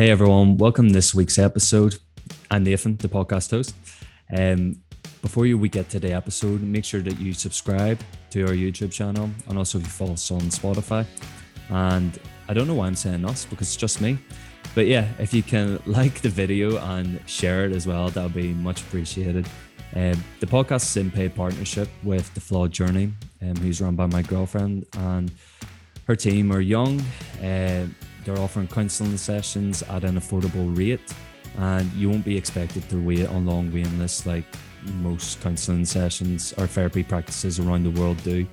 Hey everyone, welcome to this week's episode. I'm Nathan, the podcast host. Um, before you we get to the episode, make sure that you subscribe to our YouTube channel and also if you follow us on Spotify. And I don't know why I'm saying us because it's just me. But yeah, if you can like the video and share it as well, that would be much appreciated. Um, the podcast is in paid partnership with The Flawed Journey, um, who's run by my girlfriend, and her team are young. Uh, they're offering counselling sessions at an affordable rate, and you won't be expected to wait on long waiting lists like most counselling sessions or therapy practices around the world do.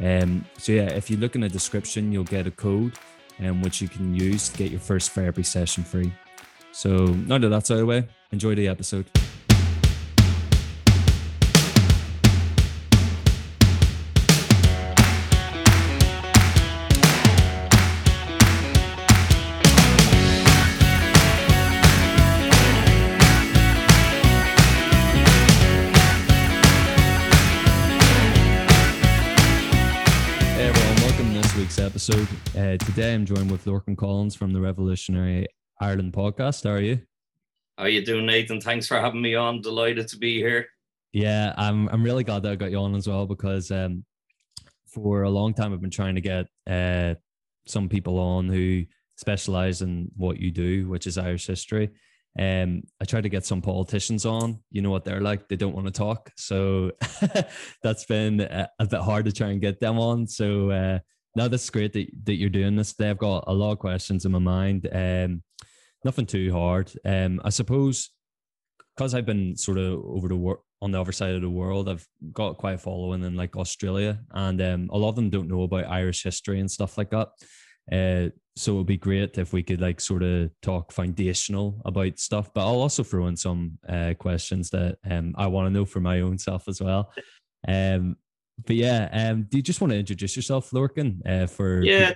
Um, so yeah, if you look in the description, you'll get a code um, which you can use to get your first therapy session free. So now that that's out of the way, enjoy the episode. Episode. Uh, today I'm joined with Lorcan Collins from the Revolutionary Ireland podcast. How are you? How are you doing, Nathan? Thanks for having me on. Delighted to be here. Yeah, I'm I'm really glad that I got you on as well because um, for a long time I've been trying to get uh, some people on who specialize in what you do, which is Irish history. Um, I tried to get some politicians on. You know what they're like; they don't want to talk. So that's been a, a, bit hard to try and get them on. So uh, no, this is great that, that you're doing this. I've got a lot of questions in my mind. Um, nothing too hard. Um, I suppose because I've been sort of over the world on the other side of the world, I've got quite a following in like Australia, and um, a lot of them don't know about Irish history and stuff like that. Uh, so it would be great if we could like sort of talk foundational about stuff, but I'll also throw in some uh, questions that um, I want to know for my own self as well. Um, but yeah, um, do you just want to introduce yourself, Lorcan? Uh, for yeah,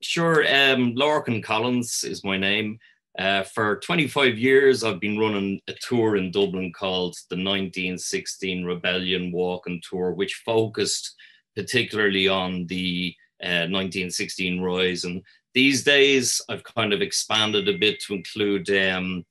sure. Um, Lorcan Collins is my name. Uh, for 25 years, I've been running a tour in Dublin called the 1916 Rebellion Walk and Tour, which focused particularly on the uh, 1916 rise. And these days, I've kind of expanded a bit to include um,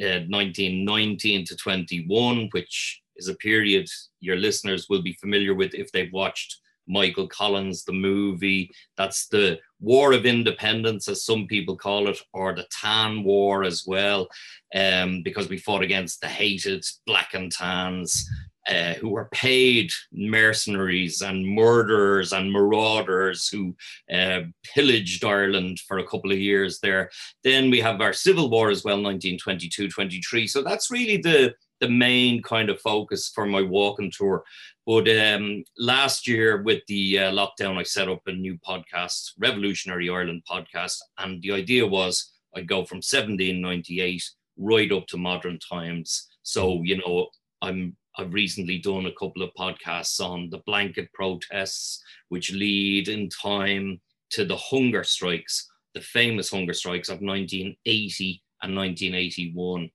uh, 1919 to 21, which is a period your listeners will be familiar with if they've watched Michael Collins, the movie. That's the War of Independence, as some people call it, or the Tan War as well, um, because we fought against the hated black and tans. Uh, who were paid mercenaries and murderers and marauders who uh, pillaged Ireland for a couple of years there. Then we have our Civil War as well, 1922 23. So that's really the the main kind of focus for my walking tour. But um, last year with the uh, lockdown, I set up a new podcast, Revolutionary Ireland podcast, and the idea was I'd go from 1798 right up to modern times. So you know, I'm I've recently done a couple of podcasts on the blanket protests, which lead in time to the hunger strikes, the famous hunger strikes of 1980 and 1981.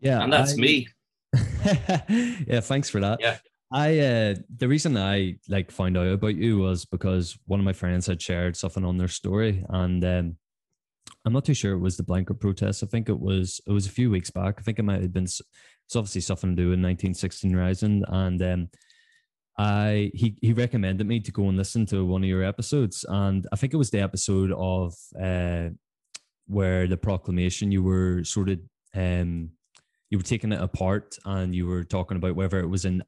Yeah, and that's I, me. yeah, thanks for that. Yeah. I uh the reason I like found out about you was because one of my friends had shared something on their story and um I'm not too sure it was the blanket protest. I think it was it was a few weeks back. I think it might have been it's obviously something to do with 1916 rising and um I he he recommended me to go and listen to one of your episodes and I think it was the episode of uh where the proclamation you were sort of um you were taking it apart and you were talking about whether it was in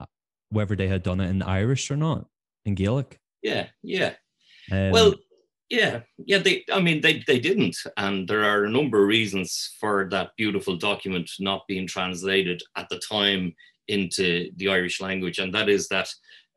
whether they had done it in Irish or not in Gaelic. Yeah, yeah. Um, well, yeah, yeah. They, I mean, they they didn't, and there are a number of reasons for that beautiful document not being translated at the time into the Irish language, and that is that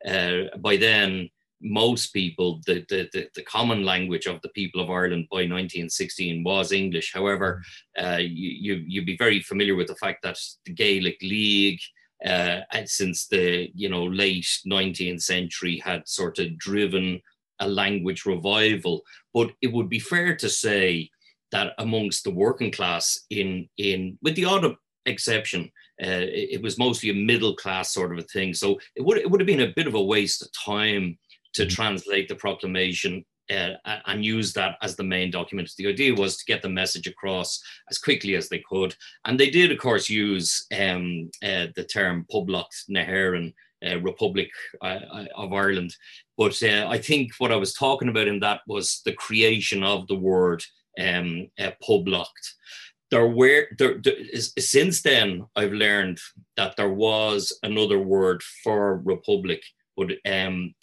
uh, by then most people, the, the, the, the, common language of the people of Ireland by 1916 was English. However, uh, you, you, you'd be very familiar with the fact that the Gaelic League, uh, since the you know late 19th century, had sort of driven a language revival. But it would be fair to say that amongst the working class, in in with the odd exception, uh, it, it, was mostly a middle class sort of a thing. So it would it would have been a bit of a waste of time to mm-hmm. translate the proclamation uh, and use that as the main document. The idea was to get the message across as quickly as they could. And they did, of course, use um, uh, the term Poblacht na hÉireann, uh, Republic uh, uh, of Ireland. But uh, I think what I was talking about in that was the creation of the word um, uh, Poblacht. There were there, there is, since then I've learned that there was another word for republic, but um,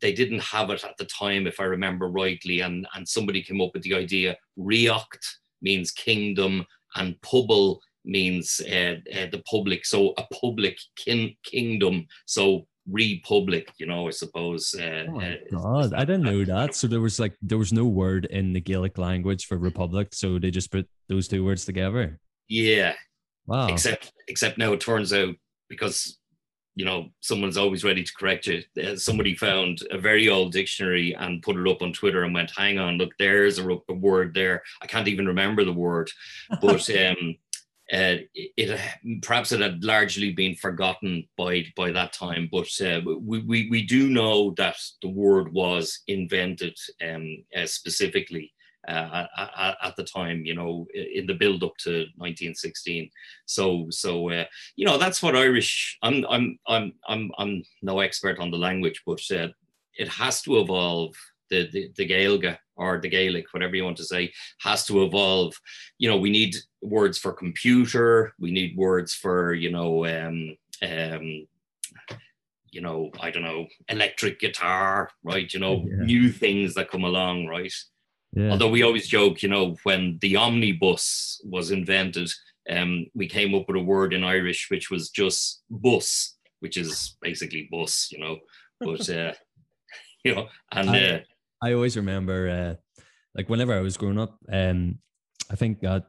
they didn't have it at the time, if I remember rightly, and, and somebody came up with the idea. React means kingdom, and Pobal means uh, uh, the public. So a public kin- kingdom. So republic, you know, I suppose. Uh, oh uh, God, I didn't know that. So there was like there was no word in the Gaelic language for republic, so they just put those two words together. Yeah. Wow. Except except now it turns out because you know someone's always ready to correct you. Uh, somebody found a very old dictionary and put it up on twitter and went hang on look there's a, a word there. I can't even remember the word. But um uh, it, it, perhaps it had largely been forgotten by by that time, but uh, we, we we do know that the word was invented um, uh, specifically uh, at, at, the time, you know, in the build up to 1916. So, so uh, you know, that's what Irish. I'm, I'm, I'm, I'm, I'm no expert on the language, but uh, it has to evolve. The, the the Gaeilge or the Gaelic, whatever you want to say, has to evolve. You know, we need words for computer. We need words for you know. Um, um, you know, I don't know, electric guitar, right? You know, yeah. new things that come along, right? Yeah. Although we always joke, you know, when the omnibus was invented, um, we came up with a word in Irish which was just bus, which is basically bus, you know. But uh, you know, and I, uh, I always remember, uh, like whenever I was growing up, um, I think that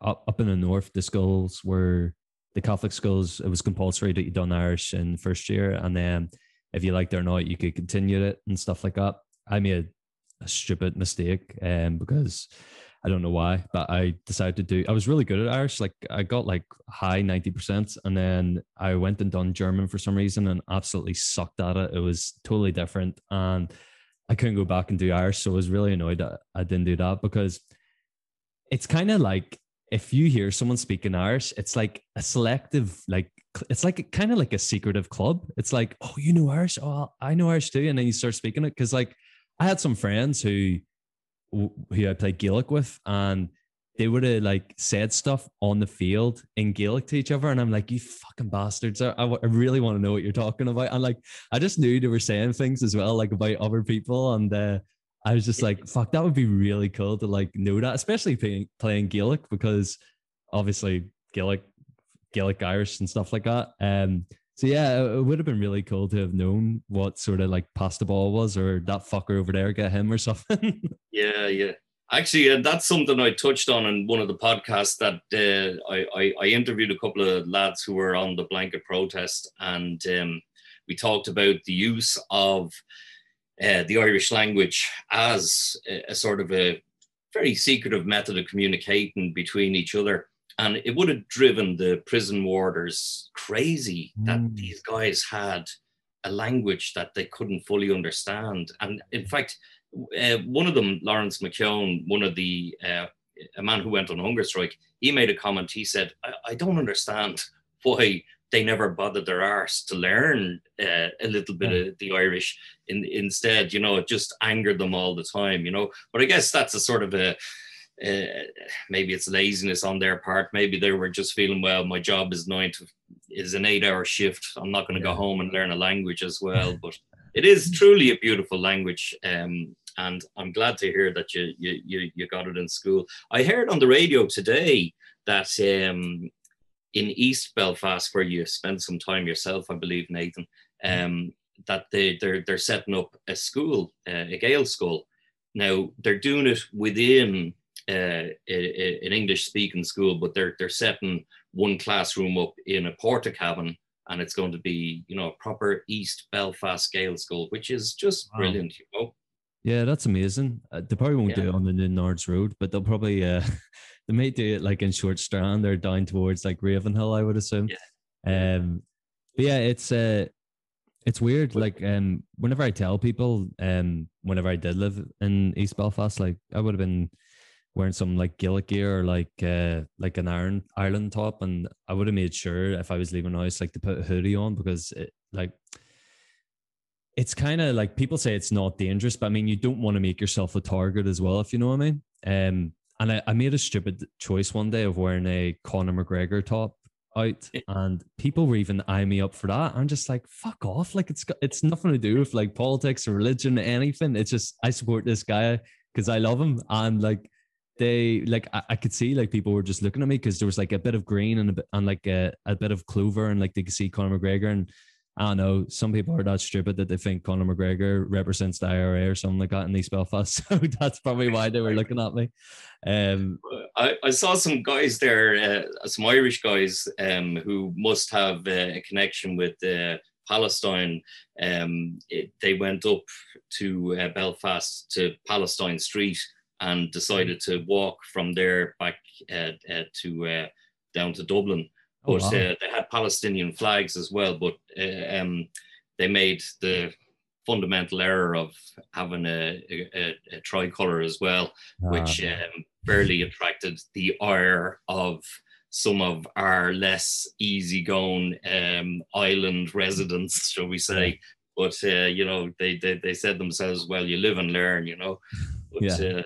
up, up in the north, the schools were the Catholic schools. It was compulsory that you done Irish in first year, and then if you liked it or not, you could continue it and stuff like that. I made a stupid mistake um, because I don't know why, but I decided to do. I was really good at Irish. Like I got like high ninety percent, and then I went and done German for some reason, and absolutely sucked at it. It was totally different, and I couldn't go back and do Irish. So I was really annoyed that I didn't do that because it's kind of like if you hear someone speaking Irish, it's like a selective, like it's like kind of like a secretive club. It's like, oh, you know Irish? Oh, I know Irish too, and then you start speaking it because like I had some friends who who I played Gaelic with, and they would have like said stuff on the field in Gaelic to each other, and I'm like, "You fucking bastards! I, I really want to know what you're talking about." And like, I just knew they were saying things as well, like about other people, and uh, I was just like, "Fuck, that would be really cool to like know that," especially playing playing Gaelic because obviously Gaelic, Gaelic Irish and stuff like that. Um, so yeah, it would have been really cool to have known what sort of like pass the ball was, or that fucker over there get him or something. yeah, yeah. Actually, uh, that's something I touched on in one of the podcasts that uh, I, I, I interviewed a couple of lads who were on the blanket protest, and um, we talked about the use of uh, the Irish language as a, a sort of a very secretive method of communicating between each other and it would have driven the prison warders crazy that mm. these guys had a language that they couldn't fully understand. And in fact, uh, one of them, Laurence McKeown, one of the uh, a man who went on hunger strike, he made a comment. He said, "I, I don't understand why they never bothered their arse to learn uh, a little bit yeah. of the Irish. In, instead, you know, it just angered them all the time. You know, but I guess that's a sort of a uh, maybe it's laziness on their part. Maybe they were just feeling, well, my job is nine to is an eight hour shift. I'm not going to yeah. go home and learn a language as well. But it is truly a beautiful language. Um, and I'm glad to hear that you, you, you, you got it in school. I heard on the radio today that um, in East Belfast, where you spent some time yourself, I believe, Nathan, mm-hmm. um, that they, they're, they're setting up a school, uh, a Gaelscoil. Now, they're doing it within uh, an English speaking school, but they're they're setting one classroom up in a porta cabin, and it's going to be you know a proper East Belfast Gaelscoil, which is just wow. brilliant. You know. Yeah, that's amazing. Uh, they probably won't yeah. do it on the Nards Road, but they'll probably uh, they may do it like in Short Strand or down towards like Ravenhill, I would assume. Yeah. Um, but yeah, it's uh, It's weird. Like, um, whenever I tell people, um, whenever I did live in East Belfast, like I would have been wearing some like Gaelic gear or like uh like an iron Ireland top, and I would have made sure if I was leaving the house, like to put a hoodie on because it like it's kind of like people say it's not dangerous, but I mean you don't want to make yourself a target as well, if you know what I mean. Um, and I, I made a stupid choice one day of wearing a Conor McGregor top out and people were even eyeing me up for that. I'm just like, fuck off. Like it's got, it's nothing to do with like politics or religion or anything. It's just I support this guy because I love him. And like they like I, I, could see like people were just looking at me because there was like a bit of green and a bit and like a, a bit of clover and like they could see Conor McGregor and I don't know. Some people are that stupid that they think Conor McGregor represents the IRA or something like that in East Belfast. So that's probably why they were looking at me. Um, I, I saw some guys there, uh, some Irish guys um, who must have uh, a connection with uh, Palestine. Um, it, they went up to uh, Belfast to Palestine Street and decided to walk from there back uh, uh, to down to Dublin Oh, but wow. uh, they had Palestinian flags as well. But uh, um, they made the fundamental error of having a, a, a tricolor as well, ah, which um, barely attracted the ire of some of our less easygoing um, island residents, shall we say. But uh, you know, they, they they said themselves, "Well, you live and learn," you know. But, yeah. Uh,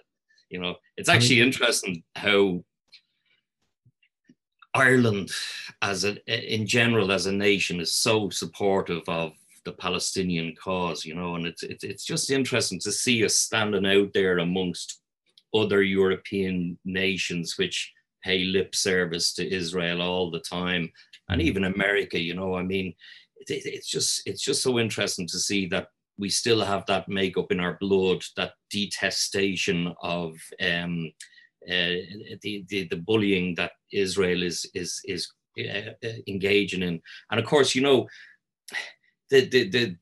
you know, it's actually interesting how Ireland, as a, in general, as a nation, is so supportive of the Palestinian cause, you know, and it's, it's it's just interesting to see us standing out there amongst other European nations which pay lip service to Israel all the time, and mm. even America, you know. I mean, it, it's just it's just so interesting to see that we still have that makeup in our blood, that detestation of um, uh, the, the, the bullying that Israel is is is uh, uh, engaging in, and of course, you know, the the, the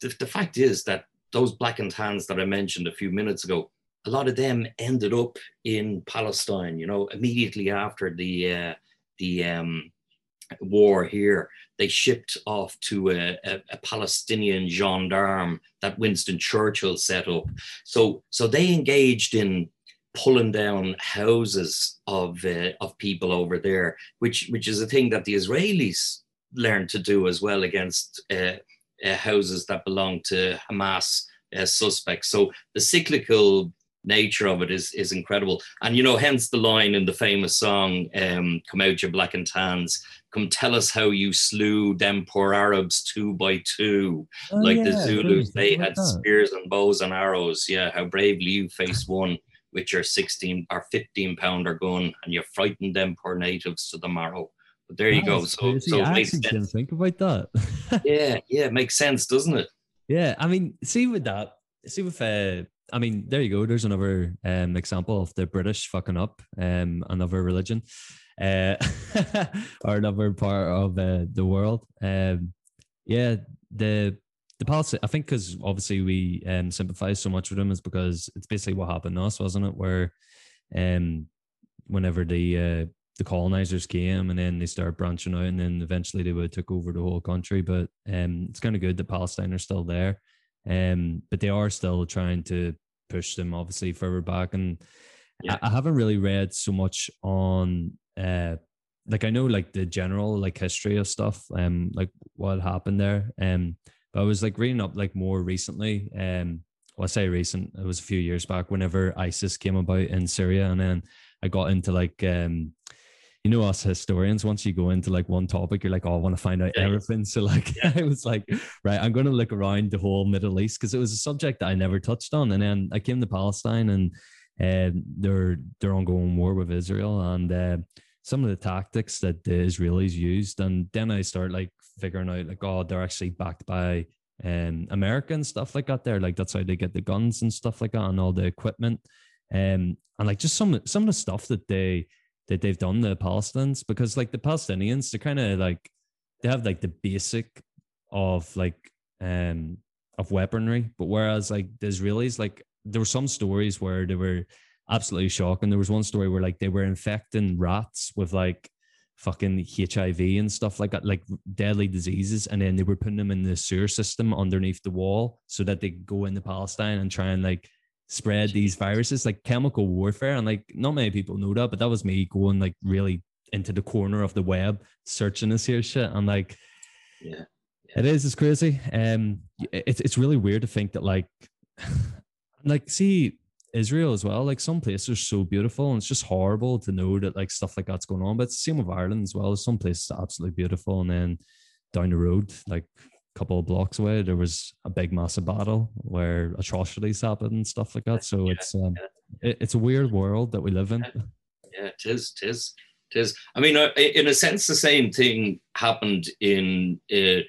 the the fact is that those black and tans that I mentioned a few minutes ago, a lot of them ended up in Palestine. You know, immediately after the uh, the um, war here, they shipped off to a, a, a, Palestinian gendarme that Winston Churchill set up. So, so they engaged in pulling down houses of uh, of people over there, which which is a thing that the Israelis learned to do as well against uh, uh, houses that belong to Hamas uh, suspects. So the cyclical nature of it is is incredible, and you know, hence the line in the famous song um, "Come out, your black and tans." Come tell us how you slew them poor Arabs two by two, oh, like yeah, the Zulus. They had spears and bows and arrows. Yeah, how bravely you faced one with your 16 or 15 pounder gun and you frightened them poor natives to the marrow. But there you go. So, so I makes sense. think about that. yeah, yeah, it makes sense, doesn't it? Yeah, I mean, see with that, see with uh, I mean, there you go. There's another um, example of the British fucking up um, another religion uh, or another part of uh, the world. Um, yeah, the the policy, I think, because obviously we um, sympathize so much with them, is because it's basically what happened to us, wasn't it? Where, um, whenever the uh, the colonizers came and then they started branching out, and then eventually they would took over the whole country. But um, it's kind of good that Palestine are still there, um, but they are still trying to push them obviously further back. And yeah. I, I haven't really read so much on uh like I know like the general like history of stuff, um, like what happened there. Um, but I was like reading up like more recently. Um, well, I say recent. It was a few years back. Whenever ISIS came about in Syria, and then I got into like um, you know us historians once you go into like one topic you're like oh i want to find out yeah. everything so like yeah. i was like right i'm going to look around the whole middle east because it was a subject that i never touched on and then i came to palestine and uh, their their ongoing war with israel and uh, some of the tactics that the israelis used and then i start like figuring out like, oh, they're actually backed by um America and stuff like that. There, like that's how they get the guns and stuff like that, and all the equipment. Um, and like just some some of the stuff that they that they've done the Palestinians because like the Palestinians, they're kind of like they have like the basic of like um of weaponry, but whereas like the Israelis, like there were some stories where they were absolutely shocking. There was one story where like they were infecting rats with like fucking HIV and stuff like that, like deadly diseases. And then they were putting them in the sewer system underneath the wall so that they go into Palestine and try and like spread these viruses, like chemical warfare. And like not many people know that, but that was me going like really into the corner of the web searching this here shit. And like, yeah. It is. It's crazy. Um, it's it's really weird to think that like, like see Israel as well. Like some places are so beautiful, and it's just horrible to know that like stuff like that's going on. But it's the same with Ireland as well. Some places are absolutely beautiful, and then down the road, like couple of blocks away, there was a big massive battle where atrocities happened and stuff like that. So Yeah, it's um, yeah. it, it's a weird world that we live in. Yeah, it is. It is. It is. I mean, uh, in a sense, the same thing happened in uh,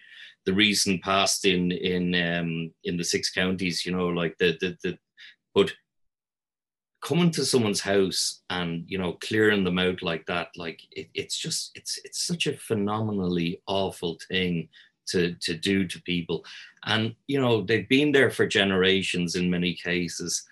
the recent past in in um, in the six counties. You know, like the the the, but coming to someone's house and you know clearing them out like that, like it, it's just it's it's such a phenomenally awful thing to to do to people, and you know they've been there for generations in many cases.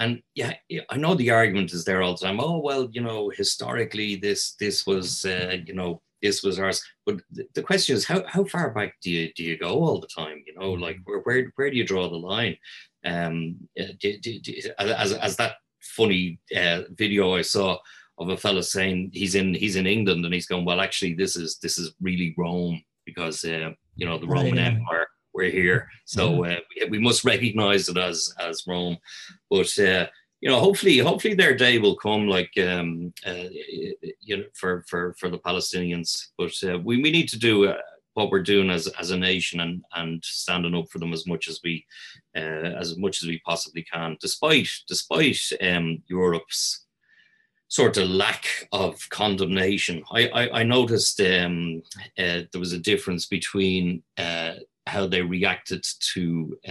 And yeah, I know the argument is there all the time. Oh well, you know, historically this this was uh, you know this was ours. But th- the question is, how how far back do you do you go all the time? You know, like where where where do you draw the line? Um, uh, do, do, do, as as that funny uh, video I saw of a fella saying he's in he's in England and he's going, well, actually, this is this is really Rome because uh, you know the Roman. Empire. We're here, so uh, we, we must recognize it as as Rome. But uh, you know, hopefully, hopefully their day will come, like um, uh, you know, for for for the Palestinians. But uh, we we need to do uh, what we're doing as as a nation and and standing up for them as much as we uh, as much as we possibly can, despite despite um, Europe's sort of lack of condemnation. I I, I noticed um, uh, there was a difference between. Uh, how they reacted to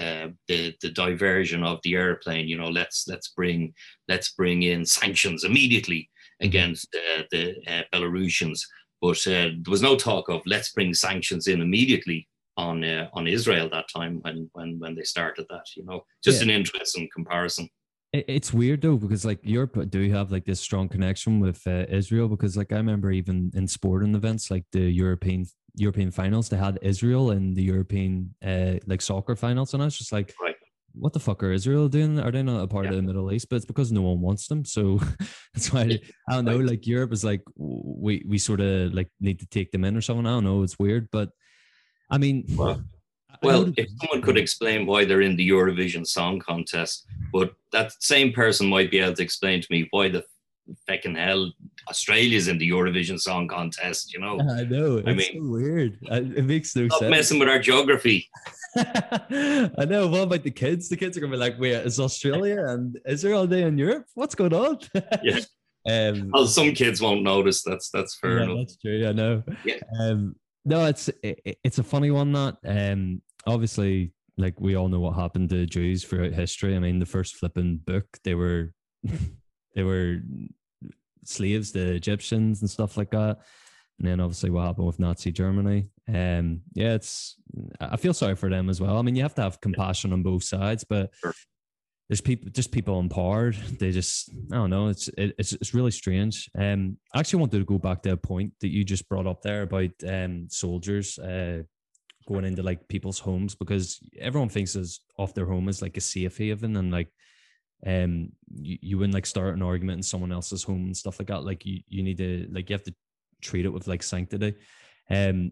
uh, the the diversion of the airplane. You know, let's let's bring let's bring in sanctions immediately against uh, the uh, Belarusians. But uh, there was no talk of let's bring sanctions in immediately on uh, on Israel that time when when when they started that. You know, just Yeah. an interesting comparison. It- It's weird though because like Europe do have like this strong connection with uh, Israel because like I remember even in sporting events like the European European finals they had Israel in the European uh, like soccer finals and I was just like Right. what the fuck are Israel doing are they not a part Yeah. of the Middle East but it's because no one wants them so that's why they- I don't know Right. like Europe is like we we sort of like need to take them in or something I don't know it's weird but I mean Well, Well, if someone could explain why they're in the Eurovision Song Contest, but that same person might be able to explain to me why the feckin' hell Australia's in the Eurovision Song Contest. You know, I know it's mean- so weird it makes no stop sense messing with our geography. I know. What about the kids? The kids are gonna be like, "Wait, is Australia and Israel day in Europe? What's going on?" Yeah. Um, Well, some kids won't notice. That's that's fair yeah, enough. that's true. I know. Yeah. Um, no, it's it, it's a funny one. That um, obviously, like we all know what happened to Jews throughout history. I mean, the first flipping book, they were they were slaves to Egyptians and stuff like that. And then obviously what happened with Nazi Germany. Um, yeah, it's I feel sorry for them as well. I mean, you have to have compassion on both sides, but Sure. there's people just people in power. They just I don't know. It's it, it's it's really strange. Um, I actually wanted to go back to a point that you just brought up there about um soldiers uh going into like people's homes because everyone thinks is off their home is like a safe haven and like um you, you wouldn't like start an argument in someone else's home and stuff like that. Like you you need to like you have to treat it with like sanctity. Um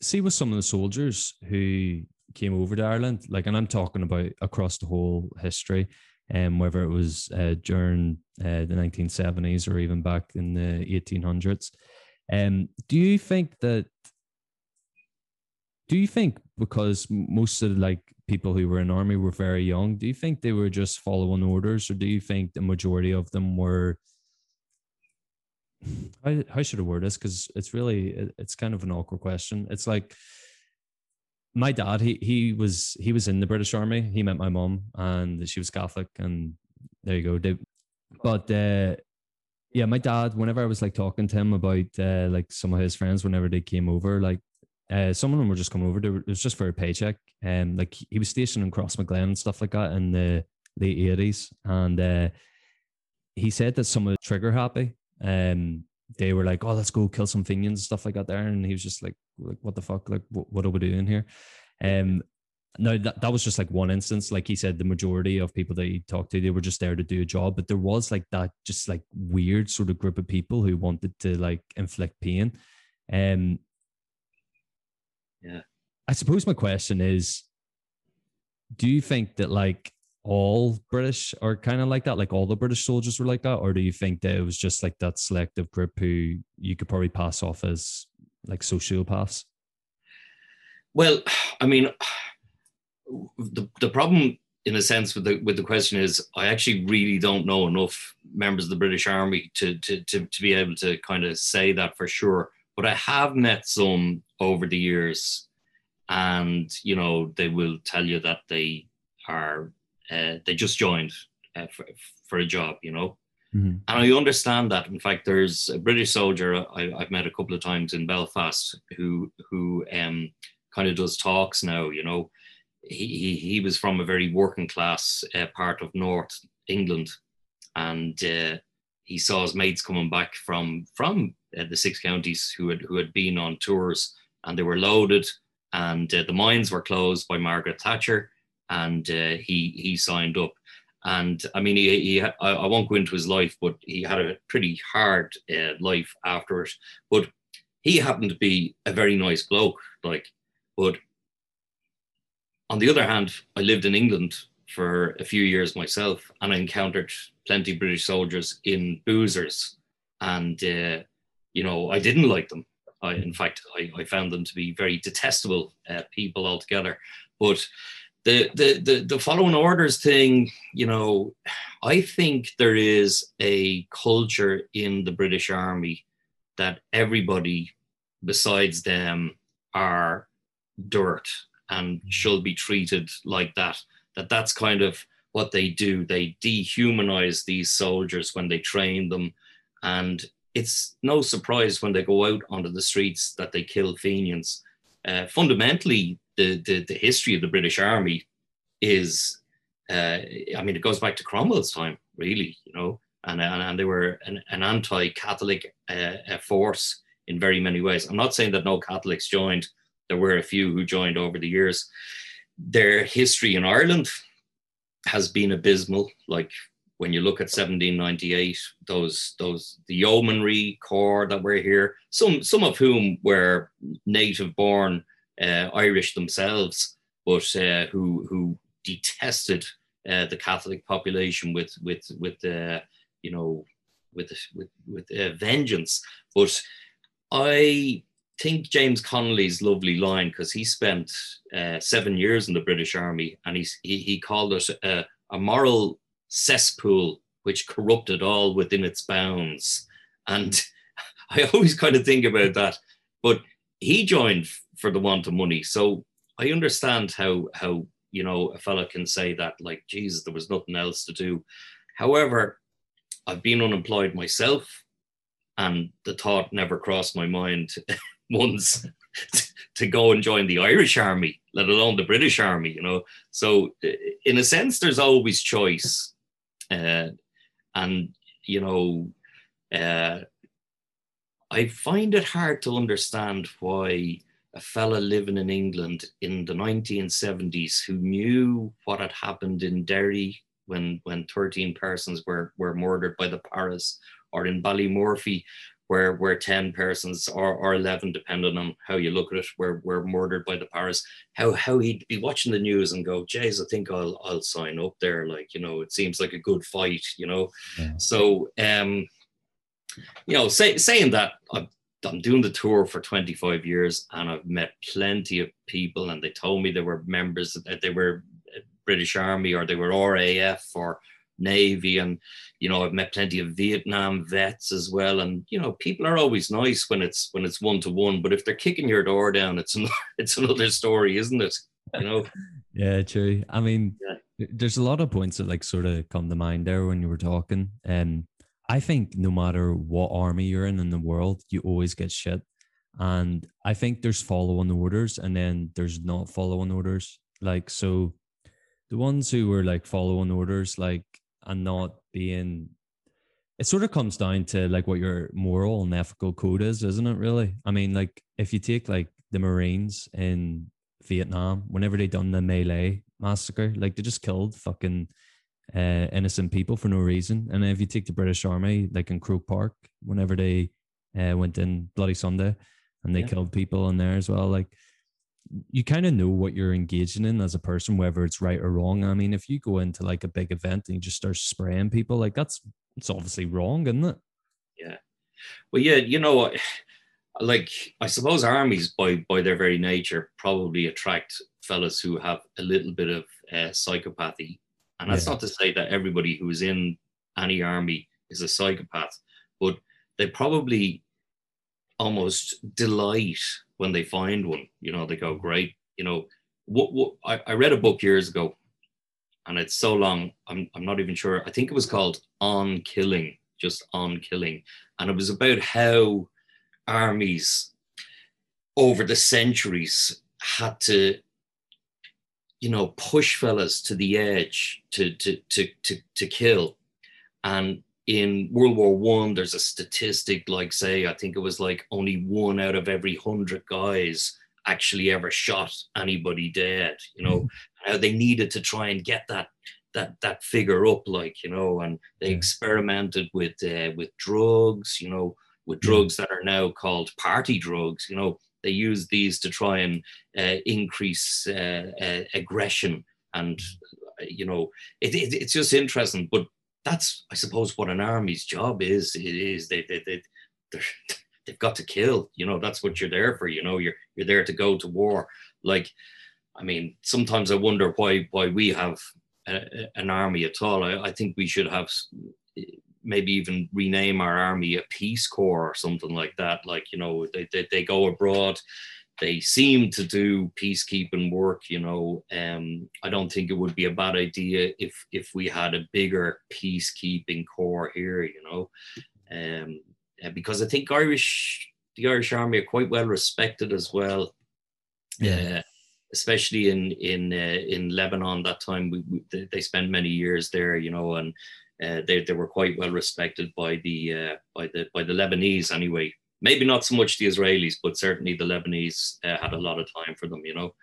see with some of the soldiers who came over to ireland like and i'm talking about across the whole history um whether it was uh, during uh, the 1970s or even back in the 1800s um do you think that do you think because most of the, like people who were in army were very young do you think they were just following orders or do you think the majority of them were how, how should i word this? Because it's really it- it's kind of an awkward question. It's like my dad he he was he was in the british army. He met my mom and she was catholic and there you go. They, but uh yeah my dad whenever i was like talking to him about uh like some of his friends whenever they came over like uh, some of them were just coming over. Were, it was just for a paycheck. And like he was stationed in Crossmaglen and stuff like that in the late eighties. And uh, he said that some of the trigger happy. Um, they were like, "Oh, let's go kill some Fenians and stuff like that." There, and he was just like, "Like, what the fuck? Like, what, what are we doing here?" Um, now that, that was just like one instance. Like he said, the majority of people that he talked to, they were just there to do a job. But there was like that, just like weird sort of group of people who wanted to like inflict pain. Um, yeah. I suppose my question is, do you think that like all British are kind of like that? Like all the British soldiers were like that, or do you think that it was just like that selective group who you could probably pass off as like sociopaths? Well, I mean the, the problem in a sense with the with the question is I actually really don't know enough members of the British Army to to to, to be able to kind of say that for sure. But I have met some over the years, and you know they will tell you that they are uh, they just joined uh, for, for a job, you know. Mm-hmm. And I understand that. In fact, there's a British soldier I, have met a couple of times in Belfast who who um, kind of does talks now, you know, he, he, was from a very working class uh, part of North England, and uh, he saw his mates coming back from from uh, the six counties who had who had been on tours, and they were loaded, and uh, the mines were closed by Margaret Thatcher, and uh, he he signed up. And I mean, he, he I, I, won't go into his life, but he had a pretty hard uh, life after it. But he happened to be a very nice bloke, like, but on the other hand, I lived in England for a few years myself, and I encountered plenty of British soldiers in boozers, and uh, you know I didn't like them. I, in fact, I, I found them to be very detestable uh, people altogether. But the, the the the following orders thing, you know, I think there is a culture in the British Army that everybody besides them are dirt and should be treated like that. That that's kind of what they do. They dehumanize these soldiers when they train them, and it's no surprise when they go out onto the streets that they kill Fenians. Uh, fundamentally, the, the, the history of the British Army is, uh, I mean, it goes back to Cromwell's time, really, you know, and and, and they were an, an anti-Catholic uh, force in very many ways. I'm not saying that no Catholics joined there were a few who joined over the years. Their history in Ireland has been abysmal. Like when you look at 1798, those those the yeomanry corps that were here, some some of whom were native born uh, Irish themselves, but uh, who who detested uh, the Catholic population with with with uh, you know with with with uh, vengeance. But I think James Connolly's lovely line because he spent uh, seven years in the British Army and he's, he, he called it a, a, moral cesspool which corrupted all within its bounds. And I always kind of think about that. But he joined for the want of money. So I understand how, how you know, a fella can say that, like, Jesus, there was nothing else to do. However, I've been unemployed myself and the thought never crossed my mind once to go and join the Irish army, let alone the British army, you know. So, in a sense, there's always choice. Uh, and, you know, uh, I find it hard to understand why a fella living in England in the 1970s who knew what had happened in Derry when, when 13 persons were, were murdered by the Paras or in Ballymurphy where where 10 persons or, or 11 depending on how you look at it were, were murdered by the paras how how he'd be watching the news and go jays i think i'll i'll sign up there like you know it seems like a good fight you know yeah. so um you know say, saying that I'm, I'm doing the tour for 25 years and i've met plenty of people and they told me they were members that they were british army or they were raf or Navy, and you know I've met plenty of Vietnam vets as well. And you know people are always nice when it's when it's one to one, but if they're kicking your door down, it's another, it's another story, isn't it? You know. yeah, true. I mean, yeah. there's a lot of points that like sort of come to mind there when you were talking, and I think no matter what army you're in in the world, you always get shit. And I think there's following orders and then there's not following orders. Like, so the ones who were like following orders, like and not being it sort of comes down to like what your moral and ethical code is, isn't it? Really, I mean, like if you take like the Marines in Vietnam, whenever they done the My Lai massacre, like they just killed fucking uh, innocent people for no reason. And if you take the British Army, like in Croke Park, whenever they uh, went in Bloody Sunday and they yeah. killed people in there as well, like you kind of know what you're engaging in as a person, whether it's right or wrong. I mean, if you go into like a big event and you just start spraying people, like that's it's obviously wrong, isn't it? Yeah. Well, yeah, you know, like I suppose armies by by their very nature probably attract fellas who have a little bit of uh, psychopathy, and that's yeah. not to say that everybody who's in any army is a psychopath, but they probably almost delight when they find one. You know, they go, great. You know, what, what I, I read a book years ago, and it's so long, I'm, I'm not even sure. I think it was called On Killing, just On Killing. And it was about how armies over the centuries had to you know push fellas to the edge to to to to, to kill and in world war one there's a statistic like say i think it was like only one out of every hundred guys actually ever shot anybody dead you know mm-hmm. how they needed to try and get that that that figure up like you know and they experimented with uh, with drugs you know with drugs that are now called party drugs. You know, they use these to try and uh, increase uh, uh, aggression, and you know, it, it, it's just interesting. But that's, I suppose, what an army's job is. It is they they they they've got to kill. You know, that's what you're there for. You know, you're you're there to go to war. Like, I mean, sometimes I wonder why why we have a, an army at all. I, I think we should have maybe even rename our army a peace corps or something like that like you know they, they, they go abroad they seem to do peacekeeping work you know um, i don't think it would be a bad idea if if we had a bigger peacekeeping corps here you know? Um, because i think irish the irish army are quite well respected as well yeah. uh, especially in in uh, in lebanon that time. We, we, they spent many years there you know and uh, they, they were quite well respected by the uh, by the by the Lebanese anyway. Maybe not so much the Israelis, but certainly the Lebanese uh, had a lot of time for them. You know.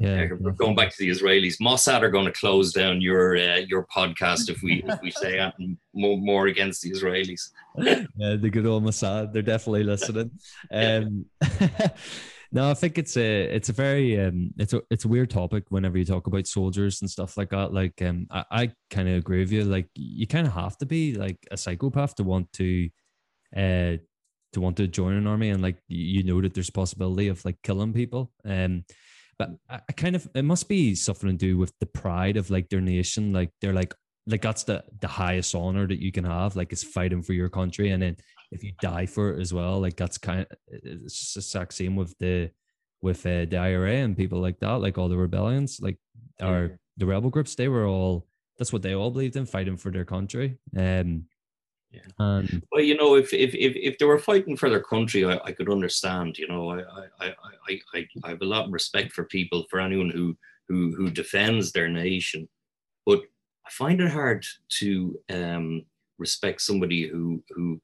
Yeah, uh, going back to the Israelis, Mossad are going to close down your uh, your podcast if we if we say more more against the Israelis. yeah, the good old Mossad, they're definitely listening. Um, no, I think it's a it's a very um it's a it's a weird topic whenever you talk about soldiers and stuff like that. Like um I, I kind of agree with you. Like you kind of have to be like a psychopath to want to uh to want to join an army and like you know that there's possibility of like killing people. Um but I, I kind of it must be something to do with the pride of like their nation. Like they're like like that's the the highest honor that you can have like is fighting for your country and then if you die for it as well, like that's kind of it's the exact same with the with uh, the IRA and people like that, like all the rebellions, like our the rebel groups, they were all that's what they all believed in, fighting for their country. Um, yeah. And well, you know, if if if, if they were fighting for their country, I, I could understand. You know, I, I I I I have a lot of respect for people, for anyone who who who defends their nation, but I find it hard to um, respect somebody who who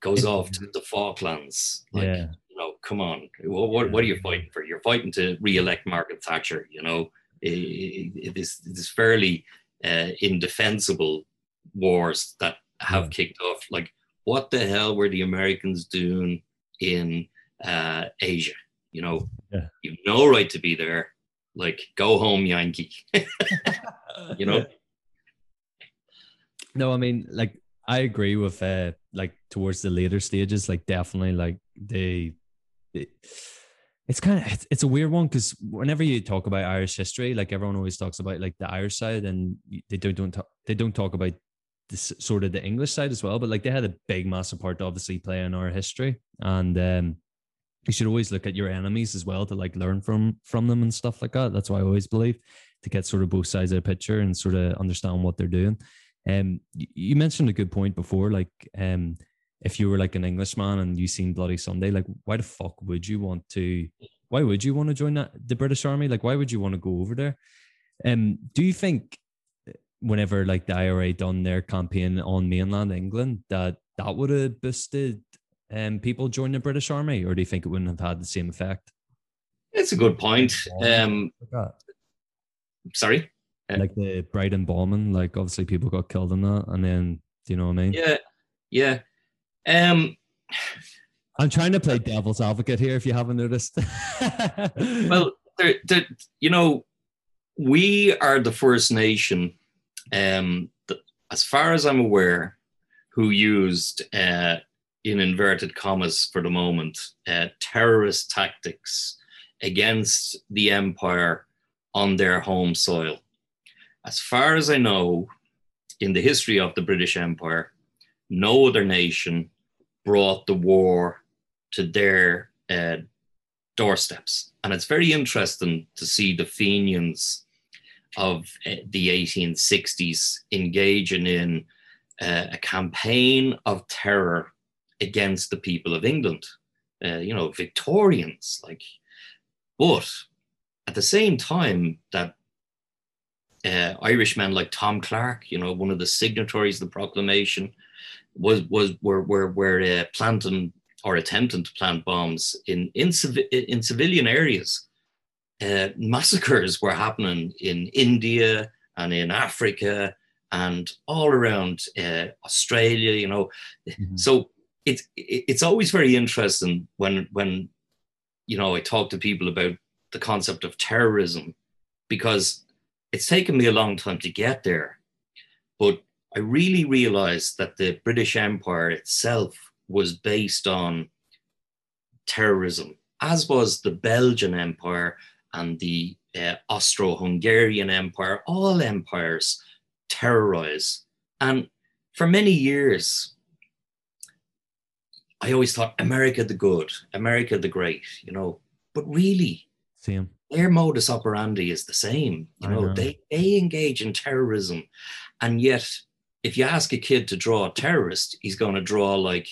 goes off to the Falklands. Like, yeah. you know, come on, what, what, what, are you fighting for? You're fighting to re-elect Margaret Thatcher. You know, it, it is it is fairly uh, indefensible wars that have yeah. kicked off. Like, what the hell were the Americans doing in uh, Asia? You know, yeah. you've no right to be there. Like, go home, Yankee. you know. No, I mean, like I agree with uh like towards the later stages, like definitely like they, they it's kind of it's, it's a weird one because whenever you talk about Irish history, like everyone always talks about like the Irish side, and they don't don't talk, they don't talk about this sort of the English side as well. But like they had a big massive part to obviously play in our history, and um, you should always look at your enemies as well to like learn from from them and stuff like that. That's why I always believe to get sort of both sides of the picture and sort of understand what they're doing. Um, you mentioned a good point before, like um, if you were like an Englishman and you seen Bloody Sunday, like why the fuck would you want to? Why would you want to join that the British Army? Like why would you want to go over there? Um, do you think whenever like the IRA done their campaign on mainland England, that that would have boosted um, people join the British Army, or do you think it wouldn't have had the same effect? It's a good point. Um, sorry, uh, like the Brighton bombing, like obviously people got killed in that, and then do you know what I mean? Yeah, yeah. Um, I'm trying to play devil's advocate here. If you haven't noticed, well, there, there, you know, we are the first nation, um, the, as far as I'm aware, who used, uh, in inverted commas for the moment, uh, terrorist tactics against the empire on their home soil. As far as I know, in the history of the British Empire, no other nation brought the war to their uh, doorsteps. And it's very interesting to see the Fenians of uh, the 1860s engaging in uh, a campaign of terror against the people of England. Uh, you know, Victorians, like, but at the same time that uh, Irishmen like Tom Clarke, you know, one of the signatories of the proclamation, was was were were, were uh, planting or attempting to plant bombs in in, in civilian areas. Uh, massacres were happening in India and in Africa and all around uh, Australia. You know, mm-hmm. so it's it's always very interesting when when you know I talk to people about the concept of terrorism because it's taken me a long time to get there, but I really realized that the British Empire itself was based on terrorism, as was the Belgian Empire and the uh, Austro Hungarian Empire. All empires terrorize. And for many years, I always thought America the good, America the great, you know, but really, Same. their modus operandi is the same. You know, know, They, they engage in terrorism. And yet, if you ask a kid to draw a terrorist, he's going to draw like,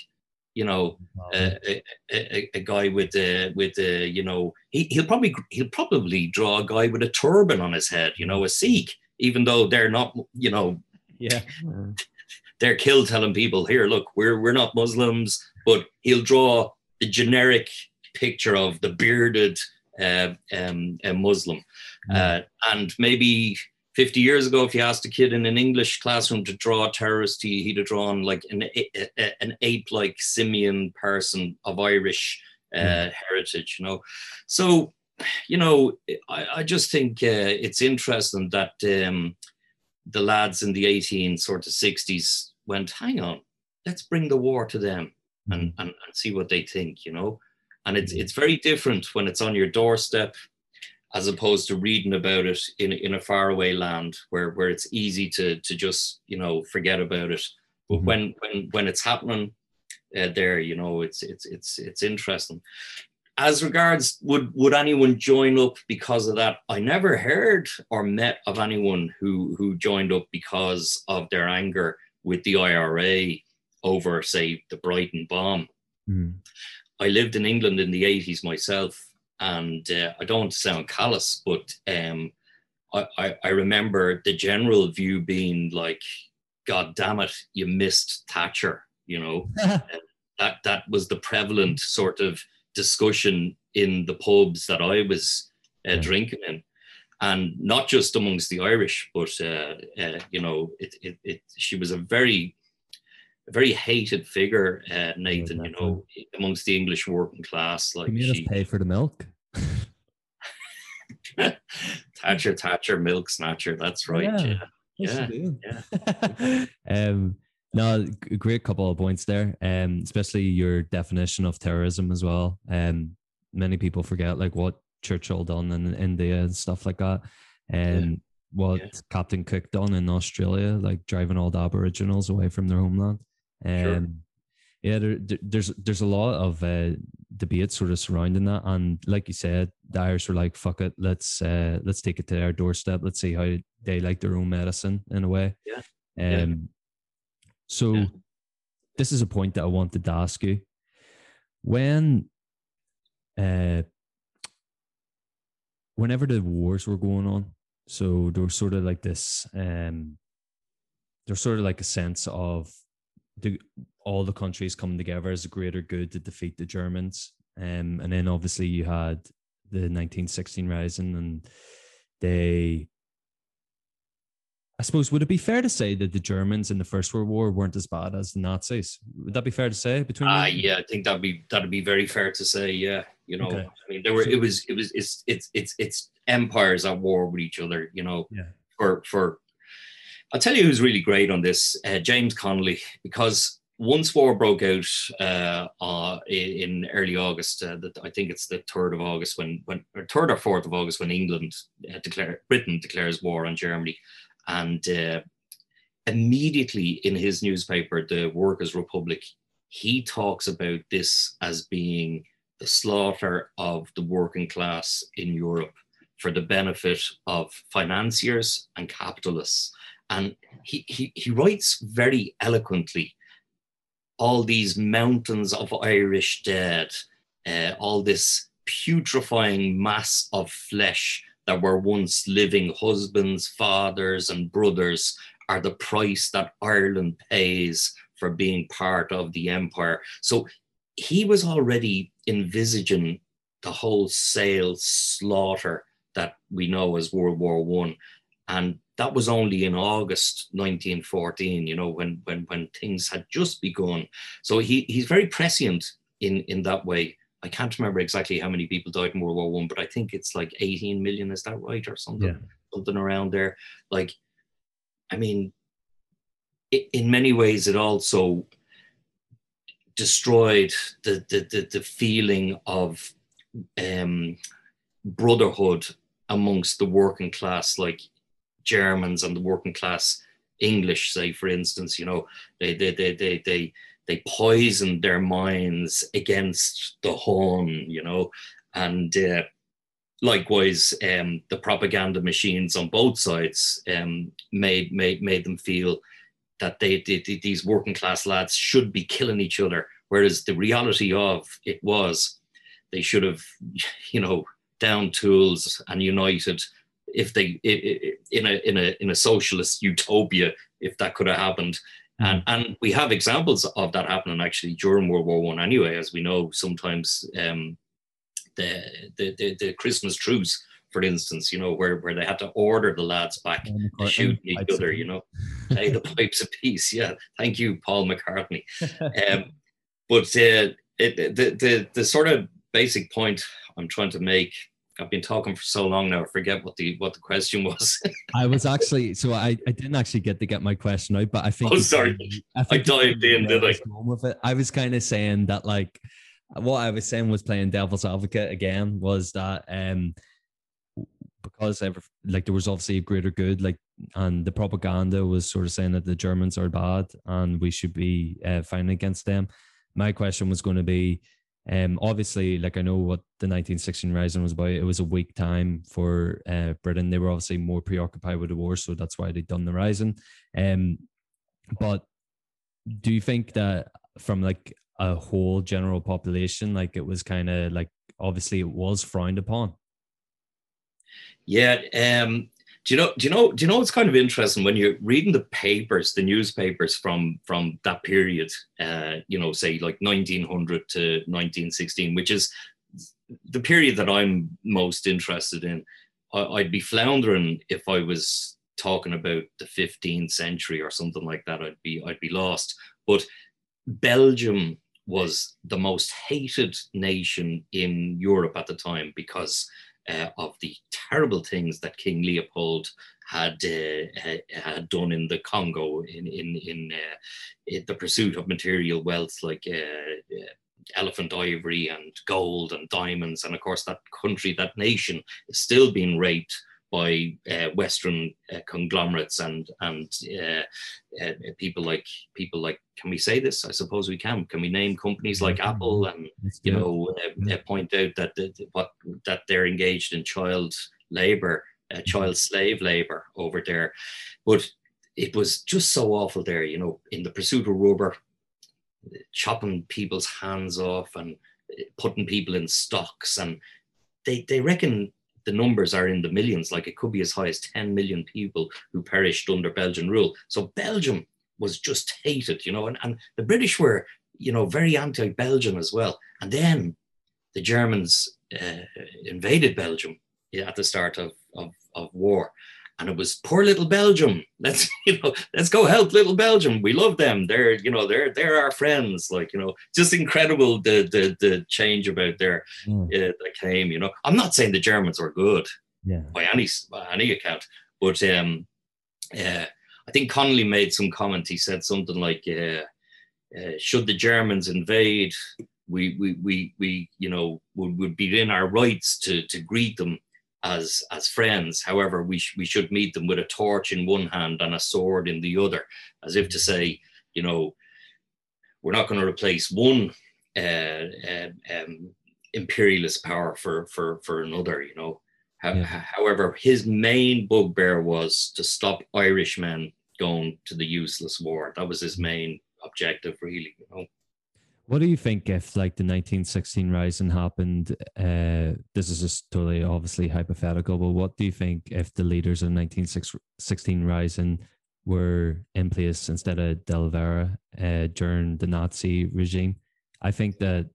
you know, a, a, a, guy with a with a you know he, he'll probably he'll probably draw a guy with a turban on his head, you know, a Sikh, even though they're not, you know, yeah, they're killed telling people here, look, we're we're not Muslims, but he'll draw the generic picture of the bearded uh, um, Muslim, mm. uh, and maybe 50 years ago, if you asked a kid in an English classroom to draw a terrorist, he, would have drawn like an, an ape-like simian person of Irish uh, mm. heritage, you know. So, you know, I, I just think uh, it's interesting that um, the lads in the 18 sort of 60s went, hang on, let's bring the war to them and, mm. and, and see what they think, you know. And it's, it's very different when it's on your doorstep as opposed to reading about it in, in a faraway land where, where it's easy to, to just, you know, forget about it. But mm-hmm. when, when, when it's happening uh, there, you know, it's, it's, it's, it's interesting. As regards, would, would anyone join up because of that? I never heard or met of anyone who, who joined up because of their anger with the IRA over, say, the Brighton bomb. Mm. I lived in England in the 80s myself and uh, I don't want to sound callous, but um, I, I, I, remember the general view being like, God damn it, you missed Thatcher. You know, that that was the prevalent sort of discussion in the pubs that I was uh, drinking in, and not just amongst the Irish, but uh, uh, you know, it, it, it, she was a very a very hated figure, uh, Nathan. You know, amongst the English working class, like you made she, us pay for the milk. Thatcher, Thatcher, milk snatcher. That's right. Yeah. Yeah. yeah. yeah. um, no, great couple of points there. Um, especially your definition of terrorism as well. Um, many people forget like what Churchill done in India and stuff like that. And yeah. what yeah. Captain Cook done in Australia, like driving all the Aboriginals away from their homeland. Um, sure yeah, there, there's there's a lot of uh, debate sort of surrounding that, and like you said, the Irish were like, "Fuck it, let's uh, let's take it to their doorstep. Let's see how they like their own medicine in a way." Yeah. Um. Yeah. So, yeah. this is a point that I wanted to ask you. When, uh, whenever the wars were going on, so there was sort of like this um there's sort of like a sense of the all the countries coming together as a greater good to defeat the Germans. Um, and then obviously you had the 1916 rising, and they. I suppose would it be fair to say that the Germans in the First World War weren't as bad as the Nazis? Would that be fair to say between? Ah, uh, yeah, I think that'd be that'd be very fair to say. Yeah, you know, okay. I mean, there were it was it was it's it's it's it's empires at war with each other. You know, yeah. For for, I'll tell you who's really great on this, uh, James Connolly, because once war broke out uh, uh, in early August, uh, I think it's the third of August when, when or third or fourth of August when England uh, declare Britain declares war on Germany, and uh, immediately in his newspaper, the Workers' Republic, he talks about this as being the slaughter of the working class in Europe for the benefit of financiers and capitalists. And he, he, he writes very eloquently all these mountains of Irish dead, uh, all this putrefying mass of flesh that were once living husbands, fathers, and brothers are the price that Ireland pays for being part of the empire. So he was already envisaging the wholesale slaughter that we know as World War One, and that was only in August 1914. You know, when when when things had just begun. So he he's very prescient in in that way. I can't remember exactly how many people died in World War One, but I think it's like 18 million. Is that right, or something? Yeah. Something around there. Like, I mean, it, in many ways, it also destroyed the the the, the feeling of um, brotherhood amongst the working class, like Germans and the working class English, say for instance, you know, they they they they they they poisoned their minds against the Hun, you know, and uh, likewise, um, the propaganda machines on both sides um, made made made them feel that they, they, they, these working class lads should be killing each other, whereas the reality of it was they should have, you know, down tools and united if they in a in a in a socialist utopia if that could have happened. Hmm. and and we have examples of that happening actually during world war one anyway as we know sometimes um the, the the the christmas truce for instance you know where where they had to order the lads back to shoot each other you know. play the pipes of peace yeah. Thank you paul mccartney. Um but uh, it, the the the sort of basic point i'm trying to make I've been talking for so long now. I forget what the what the question was. I was actually so I, I didn't actually get to get my question out, but I think. Oh, sorry. I, I dived in, did I? With it. I was kind of saying that like what I was saying was playing devil's advocate again was that um because ever like there was obviously a greater good like and the propaganda was sort of saying that the Germans are bad and we should be uh, fighting against them. My question was going to be um, obviously, like I know what the 1916 Rising was about. It was a weak time for uh, Britain. They were obviously more preoccupied with the war, so that's why they'd done the Rising. Um, but do you think that from like a whole general population, like it was kind of like obviously it was frowned upon? Yeah, um, do you know do you know do you know it's kind of interesting? When you're reading the papers the newspapers from from that period uh you know say like 1900 to 1916 which is the period that i'm most interested in i'd be floundering if i was talking about the 15th century or something like that. I'd be i'd be lost. But belgium was the most hated nation in europe at the time because uh, of the terrible things that King Leopold had uh, had done in the Congo in in in, uh, in, the pursuit of material wealth like uh, uh, elephant ivory and gold and diamonds, and of course that country, that nation, is still being raped by uh, Western uh, conglomerates and and uh, uh, people like people like. Can we say this? I suppose we can. Can we name companies like Apple and you know uh, uh, point out that the, what that they're engaged in child labor, mm-hmm. child slave labor over there, but it was just so awful there. You know, in the pursuit of rubber, chopping people's hands off and putting people in stocks and they they reckon the numbers are in the millions. Like it could be as high as 10 million people who perished under Belgian rule. So Belgium was just hated, you know, and, and the British were, you know, very anti-Belgian as well. And then the Germans uh, invaded Belgium at the start of, of, of war and it was poor little Belgium. Let's you know, let's go help little Belgium. We love them. They're you know they're they're our friends. Like you know, just incredible the the the change about there mm. uh, that came. You know, I'm not saying the Germans were good, yeah, by any by any account, but um, uh, I think Connolly made some comment. He said something like, uh, uh, "Should the Germans invade?" We, we, we, we, you know, would, would be in our rights to, to greet them as as friends. However, we sh- we should meet them with a torch in one hand and a sword in the other, as if to say, you know, we're not going to replace one uh, uh, um, imperialist power for for for another. You know. Yeah. However, his main bugbear was to stop Irishmen going to the useless war. That was his main objective, really. You know. What do you think if like the 1916 rising happened? Uh, this is just totally obviously hypothetical, but what do you think if the leaders of 1916 rising were in place instead of De Valera uh, during the Nazi regime? I think that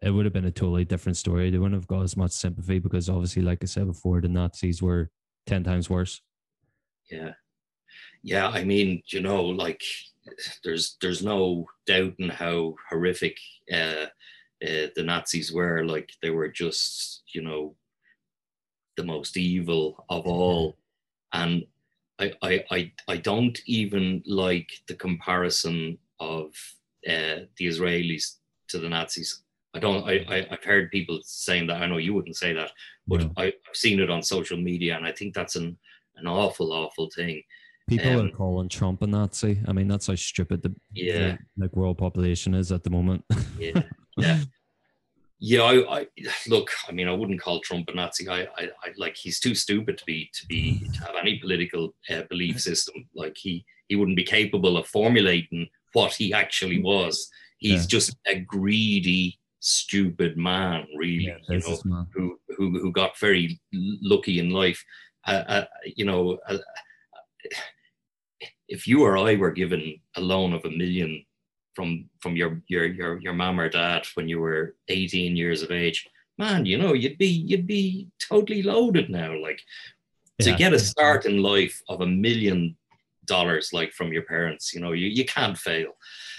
it would have been a totally different story. They wouldn't have got as much sympathy because obviously, like I said before, the Nazis were 10 times worse. Yeah. Yeah. I mean, you know, like there's there's no doubting how horrific uh, uh, the Nazis were. Like they were just you know the most evil of all, and I I I, I don't even like the comparison of uh, the Israelis to the Nazis. I don't. I, I have heard people saying that. I know you wouldn't say that, but I, I've seen it on social media, and I think that's an an awful, awful thing. People um, are calling Trump a Nazi. I mean, that's how stupid the yeah like world population is at the moment. yeah, yeah, yeah. I, I, look. I mean, I wouldn't call Trump a Nazi. I, I, I like he's too stupid to be to be to have any political uh, belief system. Like he he wouldn't be capable of formulating what he actually was. He's yeah. just a greedy, stupid man, really. Yeah, you know, man. who who who got very lucky in life. Uh, uh, you know. Uh, if you or I were given a loan of a million from from your your your your mom or dad when you were 18 years of age, man, you know, you'd be you'd be totally loaded now. Like to get a start in life of a million dollars like from your parents, you know, you, you can't fail.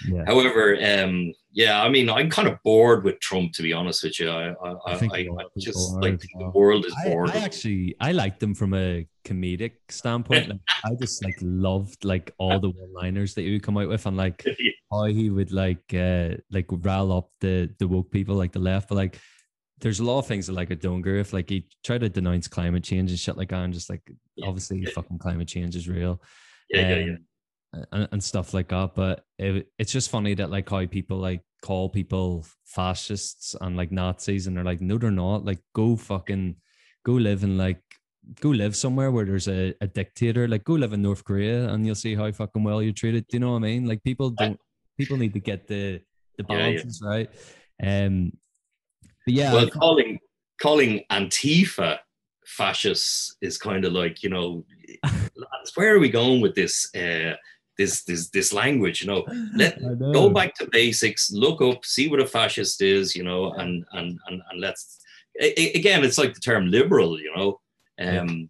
Yeah. However, um, yeah, I mean, I'm kind of bored with Trump, to be honest with you. I, I, I, I, I just like the world is bored. I, actually, I liked him from a comedic standpoint. Like, I just like loved like all the one-liners that he would come out with, and like how he would like uh like rile up the the woke people, like the left. But like, there's a lot of things that like I don't agree with. Like he tried to denounce climate change and shit like that, and just like obviously fucking climate change is real. Yeah, um, yeah, yeah and, and stuff like that. But it, it's just funny that like how people like call people fascists and like Nazis, and they're like, no, they're not. Like, go fucking go live in like go live somewhere where there's a, a dictator. Like, go live in North Korea, and you'll see how fucking well you're treated. Do you know what I mean? Like, people don't. People need to get the the balances yeah, yeah. right. Um, but yeah, well, calling calling Antifa fascists is kind of like you know where are we going with this uh this this this language you know let know. go back to basics look up see what a fascist is you know and and and, and let's again it's like the term liberal you know um yeah.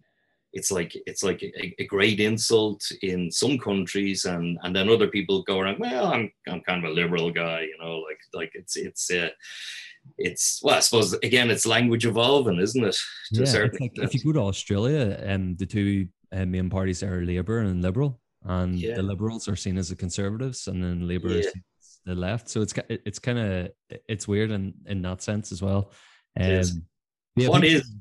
it's like it's like a, a, great insult in some countries and and then other people go around well i'm i'm kind of a liberal guy you know like like it's it's uh it's well, I suppose again, it's language evolving, isn't it? To yeah, like if you go to Australia, and um, the two uh, main parties are Labor and Liberal, and yeah. the liberals are seen as the conservatives and then labor yeah. is the left so it's it's kind of it's weird in in that sense as well um, yeah, what is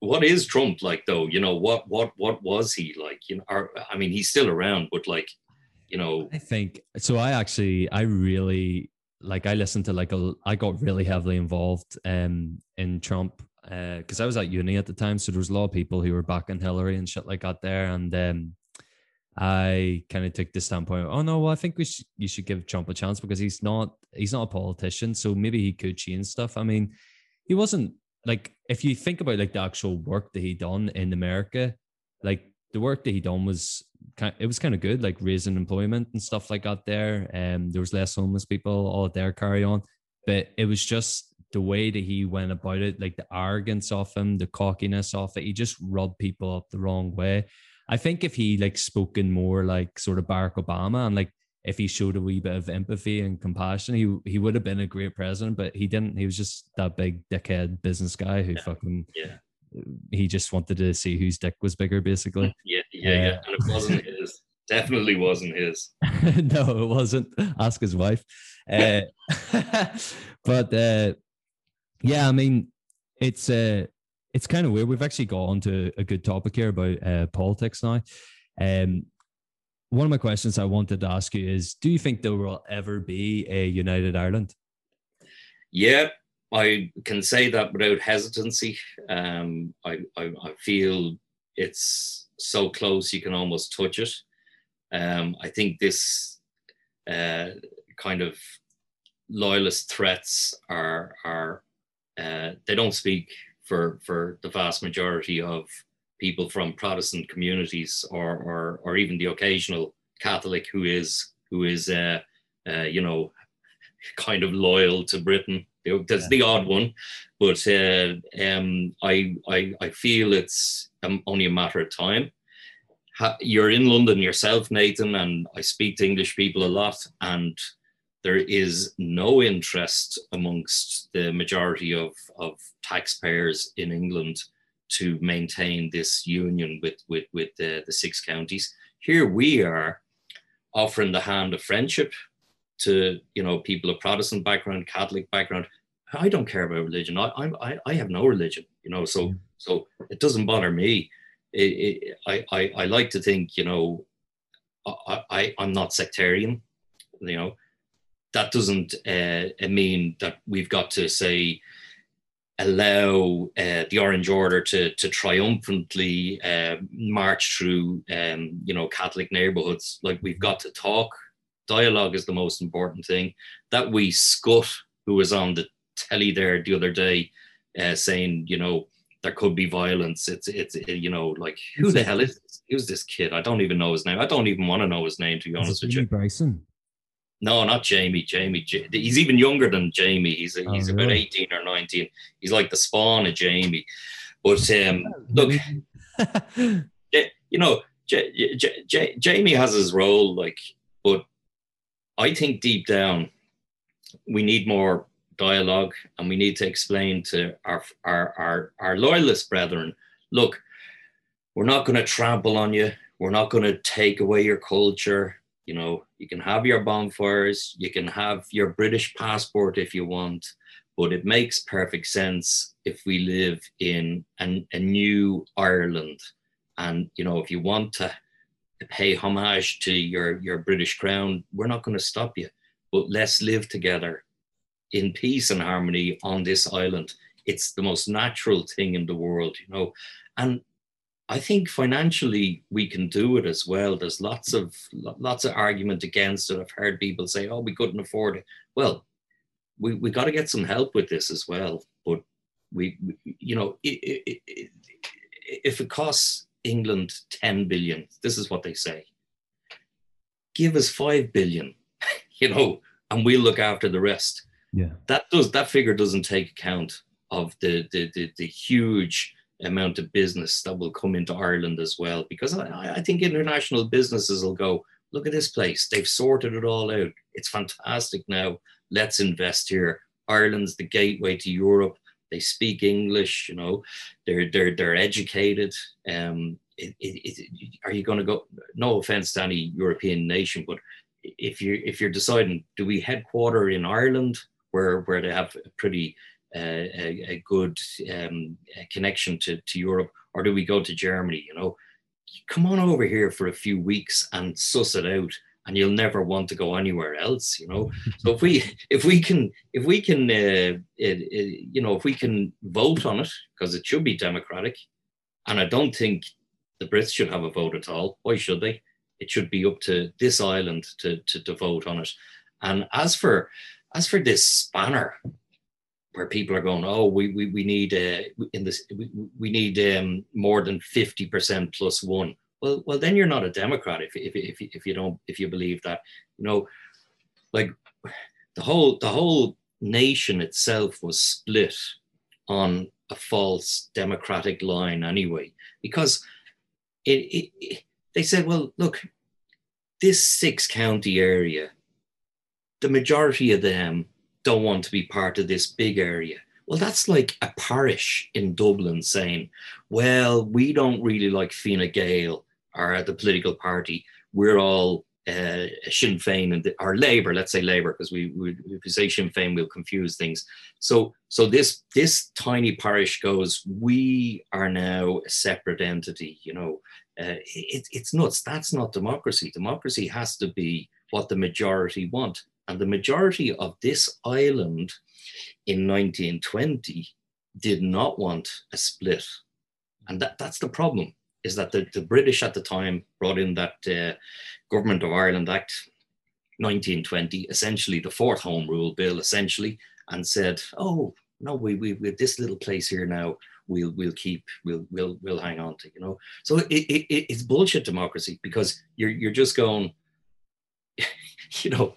what is trump like though you know what what what was he like you know i mean he's still around but like you know i think so i actually i really like i listened to like a i got really heavily involved um in trump because uh, I was at uni at the time, so there was a lot of people who were backing Hillary and shit like that there, and um, I kind of took the standpoint, oh no, well, I think we should you should give Trump a chance because he's not he's not a politician, so maybe he could change stuff. I mean, he wasn't like if you think about like the actual work that he done in America, like the work that he done was it was kind of good, like raising employment and stuff like that there. And um, there was less homeless people, all there carry on. But it was just the way that he went about it, like the arrogance of him, the cockiness of it. He just rubbed people up the wrong way. I think if he like spoken more like sort of Barack Obama and like if he showed a wee bit of empathy and compassion, he he would have been a great president. But he didn't. He was just that big dickhead business guy who yeah. fucking yeah. He just wanted to see whose dick was bigger, basically. Yeah, yeah, uh, yeah. And it wasn't his. Definitely wasn't his. no, it wasn't. Ask his wife. Uh, but uh, yeah, I mean, it's uh, it's kind of weird. We've actually got onto a good topic here about uh, politics now. Um, one of my questions I wanted to ask you is Do you think there will ever be a United Ireland? Yeah, I can say that without hesitancy. Um, I, I, I, feel it's so close you can almost touch it. Um, I think this uh, kind of loyalist threats are, are uh, they don't speak for, for the vast majority of people from Protestant communities or, or, or even the occasional Catholic who is, who is uh, uh, you know, kind of loyal to Britain. There's yeah. the odd one, but uh, um, I, I, I feel it's Um, only a matter of time. you're in London yourself, Nathan, and I speak to English people a lot, and there is no interest amongst the majority of, of taxpayers in England to maintain this union with, with, with the, the six counties. Here we are offering the hand of friendship to you know people of Protestant background, Catholic background. I don't care about religion. I I I have no religion, you know. So so it doesn't bother me. It, it, I, I I like to think you know I, I I'm not sectarian. You know that doesn't uh, mean that we've got to say allow uh, the Orange Order to to triumphantly uh, march through, um, you know, Catholic neighborhoods. Like we've got to talk. Dialogue is the most important thing. That wee scut who was on the telly there the other day, uh, saying, you know, there could be violence. It's it's you know, like who the hell is this? who's this kid? I don't even know his name. I don't even want to know his name to be honest with you. Bryson. No, not Jamie. Jamie. He's even younger than Jamie. He's oh, he's really? about eighteen or nineteen. He's like the spawn of Jamie. But um, look, you know, J- J- J- Jamie has his role. Like, but I think deep down, we need more dialogue, and we need to explain to our our our, our loyalist brethren, look, we're not going to trample on you. We're not going to take away your culture you know, you can have your bonfires, you can have your British passport if you want, but it makes perfect sense if we live in an, a new Ireland. And, you know, if you want to pay homage to your, your British crown, we're not going to stop you. But let's live together in peace and harmony on this island. It's the most natural thing in the world, you know. And I think financially we can do it as well. There's lots of lots of argument against it. I've heard people say, "Oh, we couldn't afford it." Well, we we got to get some help with this as well. But we, we you know, it, it, it, if it costs England 10 billion, this is what they say. Give us 5 billion, you know, and we'll look after the rest. Yeah. That does that figure doesn't take account of the the the, the huge amount of business that will come into Ireland as well. Because I, I think international businesses will go, look at this place. They've sorted it all out. It's fantastic now. Let's invest here. Ireland's the gateway to Europe. They speak English, you know, they're they're they're educated. Um, it, it, it, are you going to go? No offense to any European nation, but if you if you're deciding, do we headquarter in Ireland, where where they have a pretty a, a, good um, connection to, to Europe, or do we go to Germany? You know, come on over here for a few weeks and suss it out, and you'll never want to go anywhere else. You know, so if we if we can if we can uh, it, it, you know if we can vote on it because it should be democratic, and I don't think the Brits should have a vote at all. Why should they? It should be up to this island to, to, to vote on it. And as for as for this spanner, where people are going, oh, we we, we need uh, in this we, we need um, more than fifty percent plus one. Well, well, then you're not a Democrat if if if if you don't if you believe that. You know, like the whole the whole nation itself was split on a false democratic line anyway, because it, it, it they said, well, look, this six county area, the majority of them don't want to be part of this big area. Well, that's like a parish in Dublin saying, well, we don't really like Fine Gael or the political party. We're all uh, Sinn Féin and or Labour, let's say Labour, because we, we if we say Sinn Féin, we'll confuse things. So so this this tiny parish goes, we are now a separate entity. You know, uh, it, it's nuts. That's not democracy. Democracy has to be what the majority want. And the majority of this island in 1920 did not want a split. And that, that's the problem, is that the, the British at the time brought in that uh, Government of Ireland Act 1920, essentially the fourth Home Rule Bill, essentially, and said, oh, no, we, we, we this little place here now, we'll we'll keep we'll we'll we'll hang on to you know so it, it, it's bullshit democracy because you're you're just going you know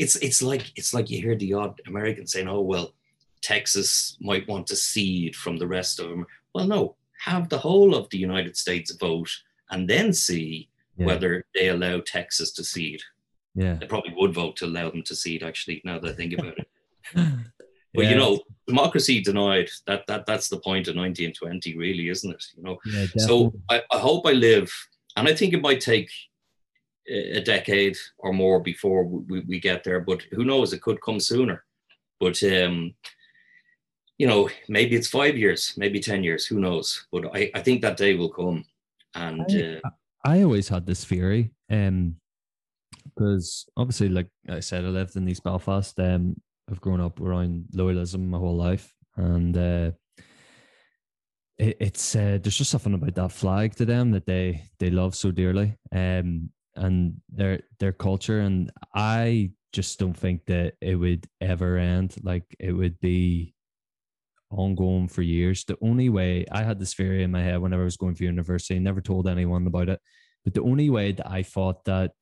it's it's like it's like you hear the odd american saying oh well texas might want to cede from the rest of them well no have the whole of the united states vote and then see yeah. whether they allow texas to cede yeah they probably would vote to allow them to cede actually now that i think about it But yeah. you know, democracy denied. That that that's the point of 1920, really, isn't it? You know. Yeah, so I, I hope I live, and I think it might take a decade or more before we, we get there. But who knows? It could come sooner. But um, you know, maybe it's five years, maybe ten years. Who knows? But I, I think that day will come. And I, uh, I always had this theory, um, because obviously, like I said, I lived in East Belfast. Um, I've grown up around loyalism my whole life, and uh, it, it's uh, there's just something about that flag to them that they they love so dearly, um, and their their culture. And I just don't think that it would ever end. Like it would be ongoing for years. The only way I had this theory in my head whenever I was going for university, never told anyone about it. But the only way that I thought that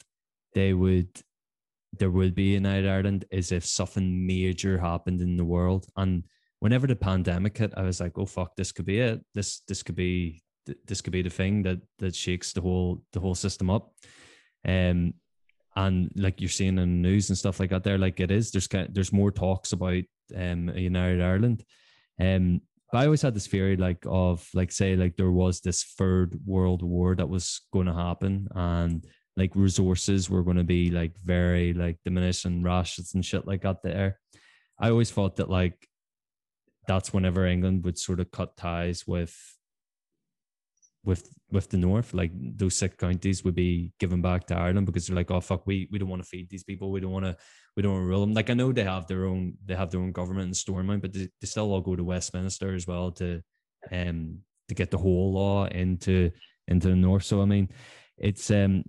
they would there would be in Ireland is if something major happened in the world. And whenever the pandemic hit, I was like, oh fuck, this could be it. This this could be this could be the thing that that shakes the whole the whole system up. Um and like you're seeing in the news and stuff like that there, like it is, there's kind of, there's more talks about um United Ireland. Um I always had this theory like of like say like there was this third world war that was going to happen and like resources were going to be like very like diminished and rations and shit like that there. I always thought that like that's whenever England would sort of cut ties with with with the north like those six counties would be given back to ireland because they're like oh fuck we we don't want to feed these people we don't want to we don't want to rule them like i know they have their own they have their own government in stormont but they, they still all go to westminster as well to um to get the whole law into into the north so i mean it's um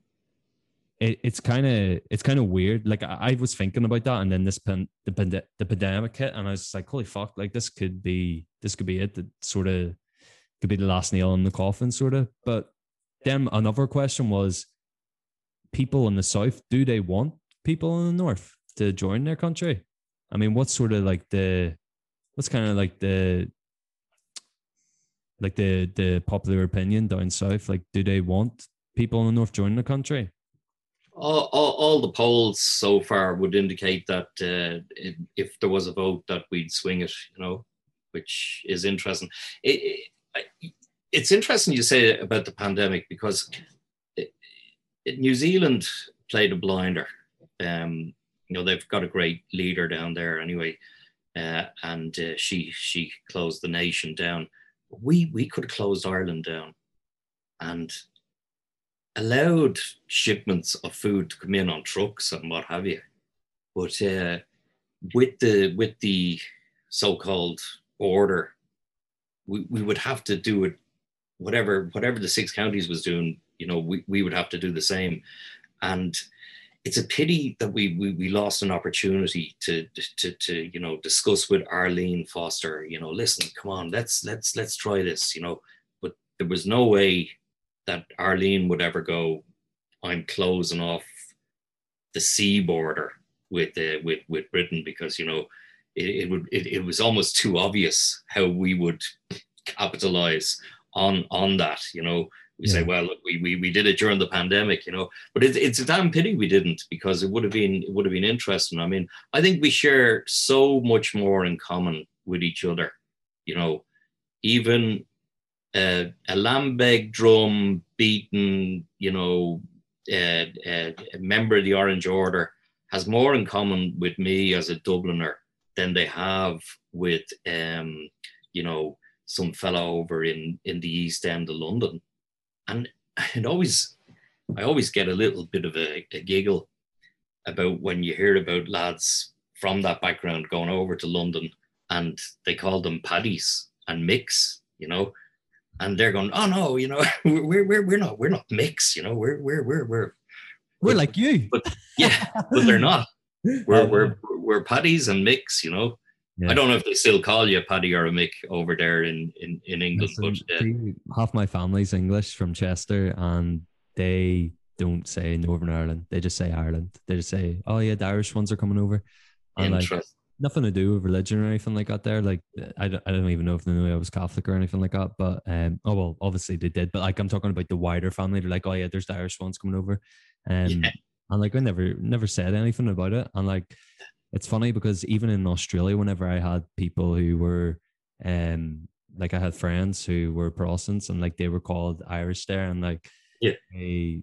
it, it's kind of it's kind of weird. Like I, I, was thinking about that, and then this pen, the the pandemic hit, and I was like, holy fuck! Like this could be this could be it. That sort of could be the last nail in the coffin, sort of. But then another question was, people in the south, do they want people in the north to join their country? I mean, what's sort of like the what's kind of like the like the the popular opinion down south? Like, do they want people in the north joining the country? all, all, all, the polls so far would indicate that uh, if, there was a vote that we'd swing it, you know, which is interesting. It, it's interesting you say about the pandemic because it, New Zealand played a blinder. Um, you know, they've got a great leader down there anyway, uh, and uh, she she closed the nation down. We we could have closed Ireland down, and allowed shipments of food to come in on trucks and what have you. But uh, with the with the so-called order, we, we would have to do it whatever whatever the six counties was doing, you know, we, we would have to do the same. And it's a pity that we, we we lost an opportunity to to to you know discuss with Arlene Foster. You know, listen, come on, let's let's let's try this. You know, but there was no way that Arlene would ever go. I'm closing off the sea border with uh, with with Britain because you know it, it would it, it was almost too obvious how we would capitalize on on that. You know, we yeah. say, well, look, we, we we did it during the pandemic, you know, but it's it's a damn pity we didn't because it would have been it would have been interesting. I mean, I think we share so much more in common with each other, you know, even uh, a lambeg drum beaten, you know, uh, uh, a member of the Orange Order has more in common with me as a Dubliner than they have with, um, you know, some fellow over in in the East End of London. And it always I always get a little bit of a, a giggle about when you hear about lads from that background going over to London and they call them paddies and Micks, you know, and they're going, oh no, you know, we're we're we're not we're not Micks, you know, we're we're we're we're we're like you, but yeah, but they're not. We're we're we're paddies and Micks, you know, yeah. I don't know if they still call you a Paddy or a Mick over there in in, in England. Listen, but uh, half my family's English from Chester, and they don't say Northern Ireland. They just say Ireland. They just say, "Oh yeah, the Irish ones are coming over." And like nothing to do with religion or anything like that. There, like I don't, I don't even know if they knew I was Catholic or anything like that. But um, oh well, obviously they did. But like I'm talking about the wider family. They're like, "Oh yeah, there's the Irish ones coming over," um, yeah. And like I never never said anything about it. And like it's funny because even in Australia, whenever I had people who were, um, like I had friends who were Protestants and like they were called Irish there, and like, yeah, they,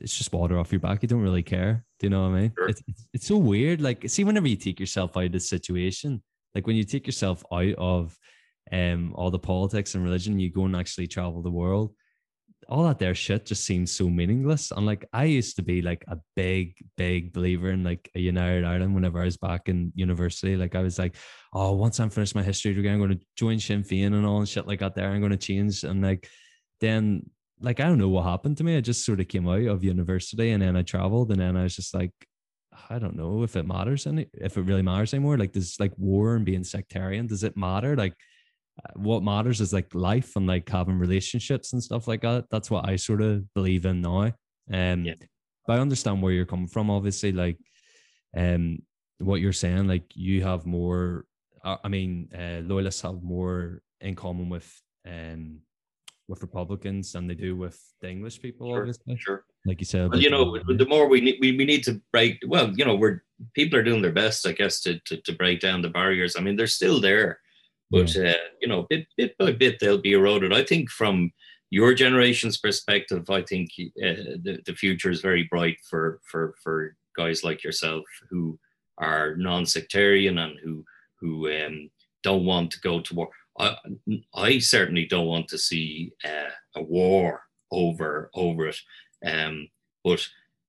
it's just water off your back. You don't really care. Do you know what I mean? Sure. It's, it's, it's so weird. Like, see, whenever you take yourself out of the situation, like when you take yourself out of um all the politics and religion, you go and actually travel the world all that there shit just seems so meaningless. And like I used to be like a big, big believer in like a United Ireland whenever I was back in university. Like I was like, oh, once I'm finished my history degree, I'm going to join Sinn Féin and all and shit like that there. I'm going to change. And like then like I don't know what happened to me. I just sort of came out of university and then I traveled and then I was just like, I don't know if it matters any if it really matters anymore. Like does like war and being sectarian, does it matter? Like what matters is like life and like having relationships and stuff like that. That's what I sort of believe in now. Um, yeah. but I understand where you're coming from. Obviously, like, um, what you're saying, like you have more. Uh, I mean, uh, loyalists have more in common with um with Republicans than they do with the English people. Sure, obviously, sure. Like you said, well, you know, the more we need, we, we need to break. Well, you know, we're people are doing their best, I guess, to, to to break down the barriers. I mean, they're still there but uh, you know, bit bit by bit they'll be eroded. I think from your generation's perspective, I think uh, the the future is very bright for for for guys like yourself who are non-sectarian and who who um, don't want to go to war. I, I certainly don't want to see uh, a war over over it. Um, but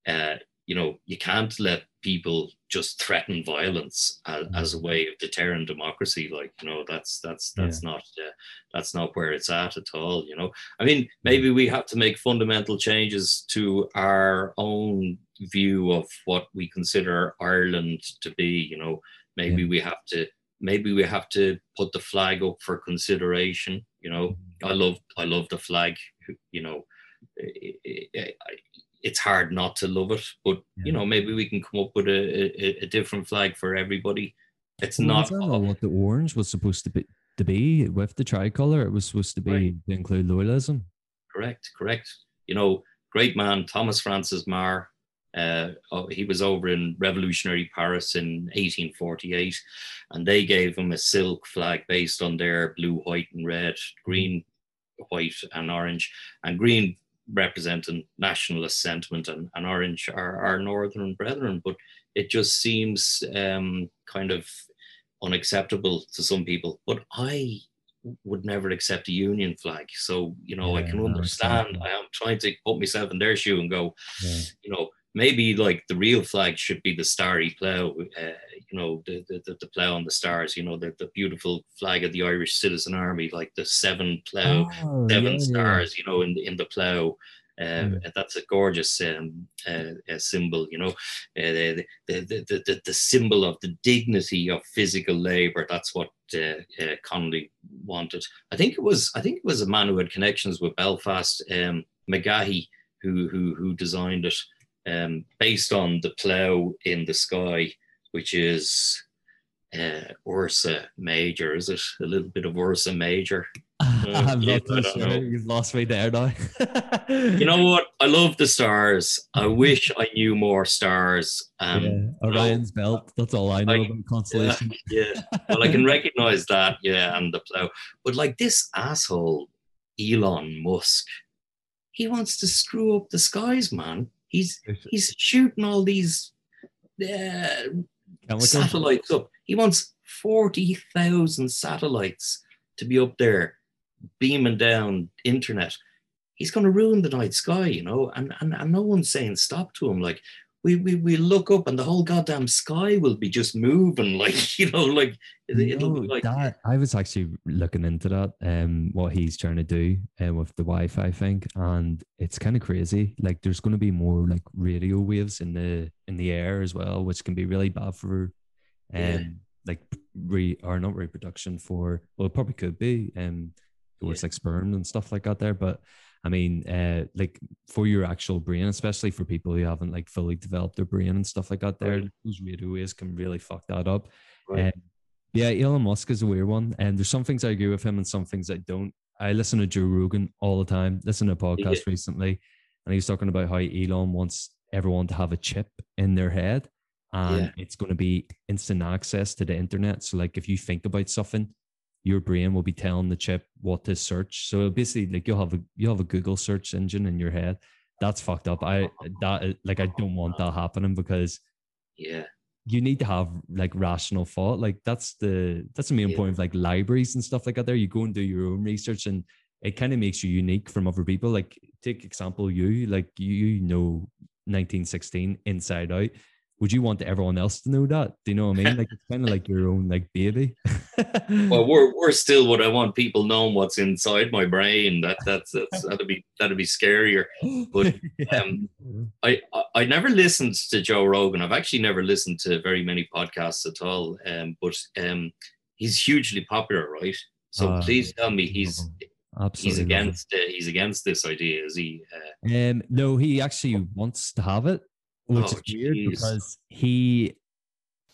uh, you know, you can't let people just threaten violence as, mm. as, a way of deterring democracy like you know that's that's that's yeah. not uh, that's not where it's at at all you know i mean maybe we have to make fundamental changes to our own view of what we consider ireland to be you know maybe yeah. we have to maybe we have to put the flag up for consideration you know mm-hmm. i love i love the flag you know it's hard not to love it. But yeah. you know, maybe we can come up with a, a, a different flag for everybody. It's well, not. Don't what the orange was supposed to be to be with the tricolor. It was supposed to be right. to include loyalism. Correct, correct. You know, great man Thomas Francis Meagher. Uh, oh, he was over in revolutionary Paris in 1848, and they gave him a silk flag based on their blue, white, and red, green, white, and orange. And green representing nationalist sentiment and, and orange are our northern brethren but it just seems um, kind of unacceptable to some people. But i would never accept a union flag. So you know yeah, i can understand. i am trying to put myself in their shoe and go yeah. you know maybe like the real flag should be the starry plough, uh, you know, the, the, the plough on the stars, you know, the, the beautiful flag of the Irish Citizen Army, like the seven plough, oh, seven yeah, stars, yeah. you know, in the, in the plough. Uh, mm. That's a gorgeous um, uh, symbol, you know, uh, the, the, the, the, the symbol of the dignity of physical labor. That's what uh, uh, Connolly wanted. I think it was I think it was a man who had connections with Belfast, um, Megahy, who who who designed it um, based on the plough in the sky, which is uh, Ursa Major. Is it a little bit of Ursa Major? I'm not too sure. You've lost me there now. you know what? I love the stars. I wish I knew more stars. Um, yeah, Orion's you belt. That's all I know I, about constellation. Yeah, yeah. Well, I can recognize that. Yeah, and the plow. But like this asshole, Elon Musk, he wants to screw up the skies, man. He's he's shooting all these uh, satellites up. He wants forty thousand satellites to be up there beaming down internet, he's going to ruin the night sky, you know, and, and, and no one's saying stop to him. Like, we, we, we look up and the whole goddamn sky will be just moving, like, you know, like, it'll no, like that. I was actually looking into that, um, what he's trying to do uh, with the Wi Fi thing, and it's kind of crazy. Like, there's going to be more like radio waves in the in the air as well, which can be really bad for, um, yeah. like re or not reproduction for. Well, it probably could be, um towards yeah. like sperm and stuff like that there. But I mean, uh, like for your actual brain, especially for people who haven't like fully developed their brain and stuff like that, there, right. those radio waves can really fuck that up. Right. Um, yeah, Elon Musk is a weird one, and there's some things I agree with him and some things I don't. I listen to Joe Rogan all the time. Listen to a podcast yeah. recently, and he was talking about how Elon wants everyone to have a chip in their head, and yeah. it's going to be instant access to the internet. So, like, if you think about something, your brain will be telling the chip what to search. So basically, like you'll have a you have a Google search engine in your head. That's fucked up. I that like I don't want that happening because yeah, you need to have like rational thought. Like that's the that's the main yeah. point of like libraries and stuff like that. There, you go and do your own research, and it kind of makes you unique from other people. Like take example, you like you know 1916 inside out would you want everyone else to know that? Do you know what I mean? Like it's kind of like your own like baby. well, we're we're still what I want people knowing what's inside my brain. That that's, that's that'd be that'd be scarier. But um, I, I I never listened to Joe Rogan. I've actually never listened to very many podcasts at all. Um, but um, he's hugely popular, right? So uh, please tell me he's Absolutely he's against uh, he's against this idea. Is he? Uh, um, no, he actually wants to have it which oh, is weird geez. because he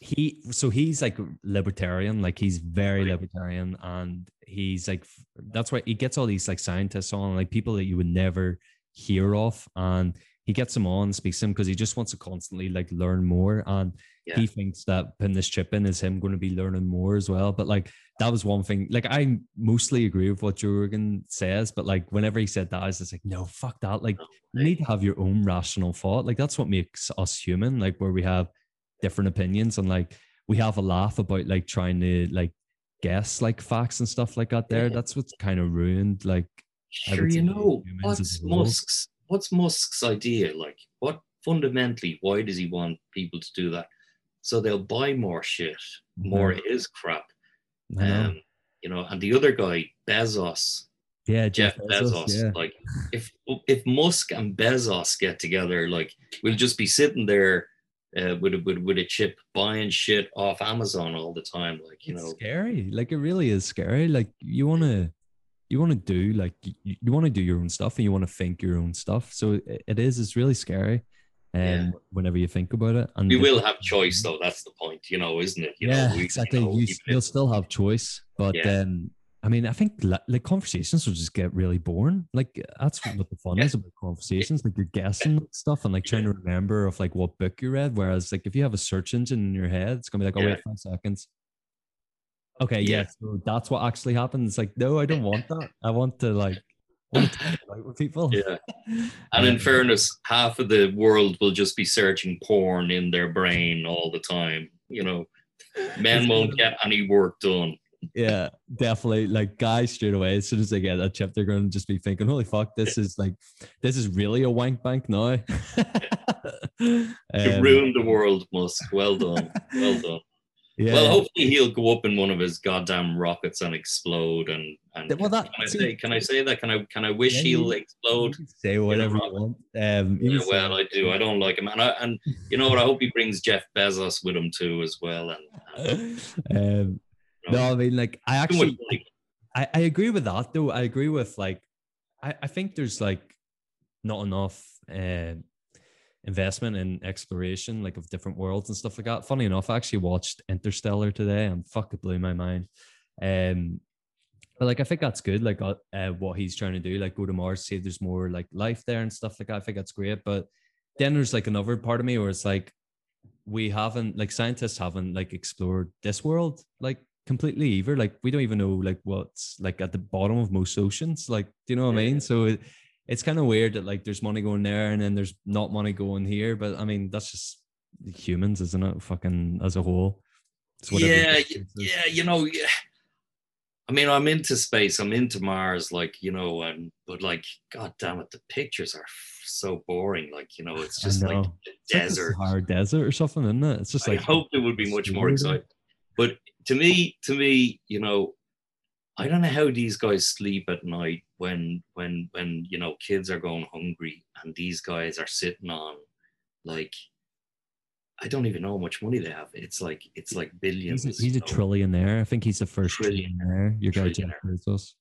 he so he's like libertarian like he's very right. libertarian and he's like that's why he gets all these like scientists on like people that you would never hear of and he gets them on speaks to them because he just wants to constantly like learn more and yeah. he thinks that putting this chip in is him going to be learning more as well but like that was one thing. Like I mostly agree with what Joe says, but like whenever he said that, I was just like, no, fuck that. Like oh, you need to have your own rational thought. Like that's what makes us human. Like where we have different opinions and like we have a laugh about like trying to like guess like facts and stuff like that. There, yeah. that's what's kind of ruined. Like, sure, you know, what's Musk's what's Musk's idea? Like, what fundamentally? Why does he want people to do that? So they'll buy more shit, more mm-hmm. his crap um, you know, and the other guy, Bezos. Yeah, Jeff, Jeff Bezos. Bezos yeah. Like, if if Musk and Bezos get together, like, we'll just be sitting there uh, with a with, with a chip buying shit off Amazon all the time. Like, you it's know, scary. Like, it really is scary. Like, you want to you want to do like you, you want to do your own stuff and you want to think your own stuff. So it, it is. It's really scary um, yeah. whenever you think about it. And we will have choice, though. That's the point, you know, isn't it? You yeah, know, we, exactly. You, know, you will still have choice, but yeah. um, I mean, I think like conversations will just get really boring. Like that's what the fun yeah. is about conversations. Like you're guessing stuff and like trying to remember of like what book you read. Whereas like if you have a search engine in your head, it's gonna be like, oh wait five seconds. Okay, yeah. So that's what actually happens. It's like, no, I don't want that. I want to like with people. Yeah. And in fairness, half of the world will just be searching porn in their brain all the time. You know, men won't get any work done. Yeah, definitely. Like guys straight away, as soon as they get that chip, they're gonna just be thinking, Holy fuck, this is like this is really a wank bank now. um, you ruined the world, Musk. Well done. Well done. Yeah. Well, hopefully he'll go up in one of his goddamn rockets and explode. And, and Well, that- can I say? Can I say that? Can I? Can I wish Yeah, he'll explode? Say whatever you want. Um, Yeah, well, I do. I don't like him, and I, and you know what? I hope he brings Jeff Bezos with him too, as well. And, and um, you no, I mean, like, I actually. I, I agree with that though. I agree with like, I, I think there's like not enough uh, investment in exploration, like of different worlds and stuff like that. Funny enough, I actually watched Interstellar today and fuck it blew my mind. Um, but like, I think that's good. Like, uh, uh, what he's trying to do, like, go to Mars, see if there's more like life there and stuff like that. I think that's great. But then there's like another part of me where it's like, we haven't like scientists haven't like explored this world like completely either. Like we don't even know like what's like at the bottom of most oceans. Like, do you know what I mean? So it, it's kind of weird that like there's money going there and then there's not money going here. But I mean, that's just humans, isn't it? Fucking as a whole. Yeah, the y- distance is. yeah, you know, yeah. I mean, I'm into space. I'm into Mars, like you know, and but like, god damn it, the pictures are so boring. Like you know, it's just like know. like desert. Sahara desert or something, isn't it? It's just like I hope it would be much more exciting. But to me, to me, you know, I don't know how these guys sleep at night when when when you know kids are going hungry and these guys are sitting on like I don't even know how much money they have. It's like it's like billions. He's a, he's a trillionaire. I think he's the first Trillion. trillionaire. Your guy Jeff. Bezos.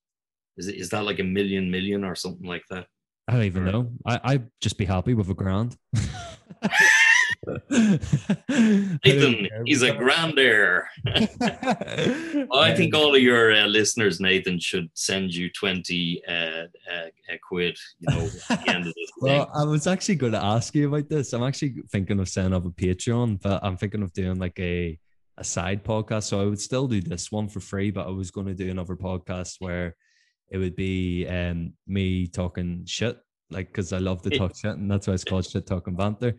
Is, it, is that like a million million or something like that? I don't even Or- know. I I'd just be happy with a grand. Nathan, he's a grandeur. I think all of your uh, listeners, Nathan, should send you 20 uh, uh, uh, quid, you know, at the end of this Well. I was actually going to ask you about this. I'm actually thinking of setting up a Patreon, but I'm thinking of doing like a a side podcast. So I would still do this one for free, but I was going to do another podcast where it would be um me talking shit, like because I love to talk shit, and that's why it's called shit talking banter.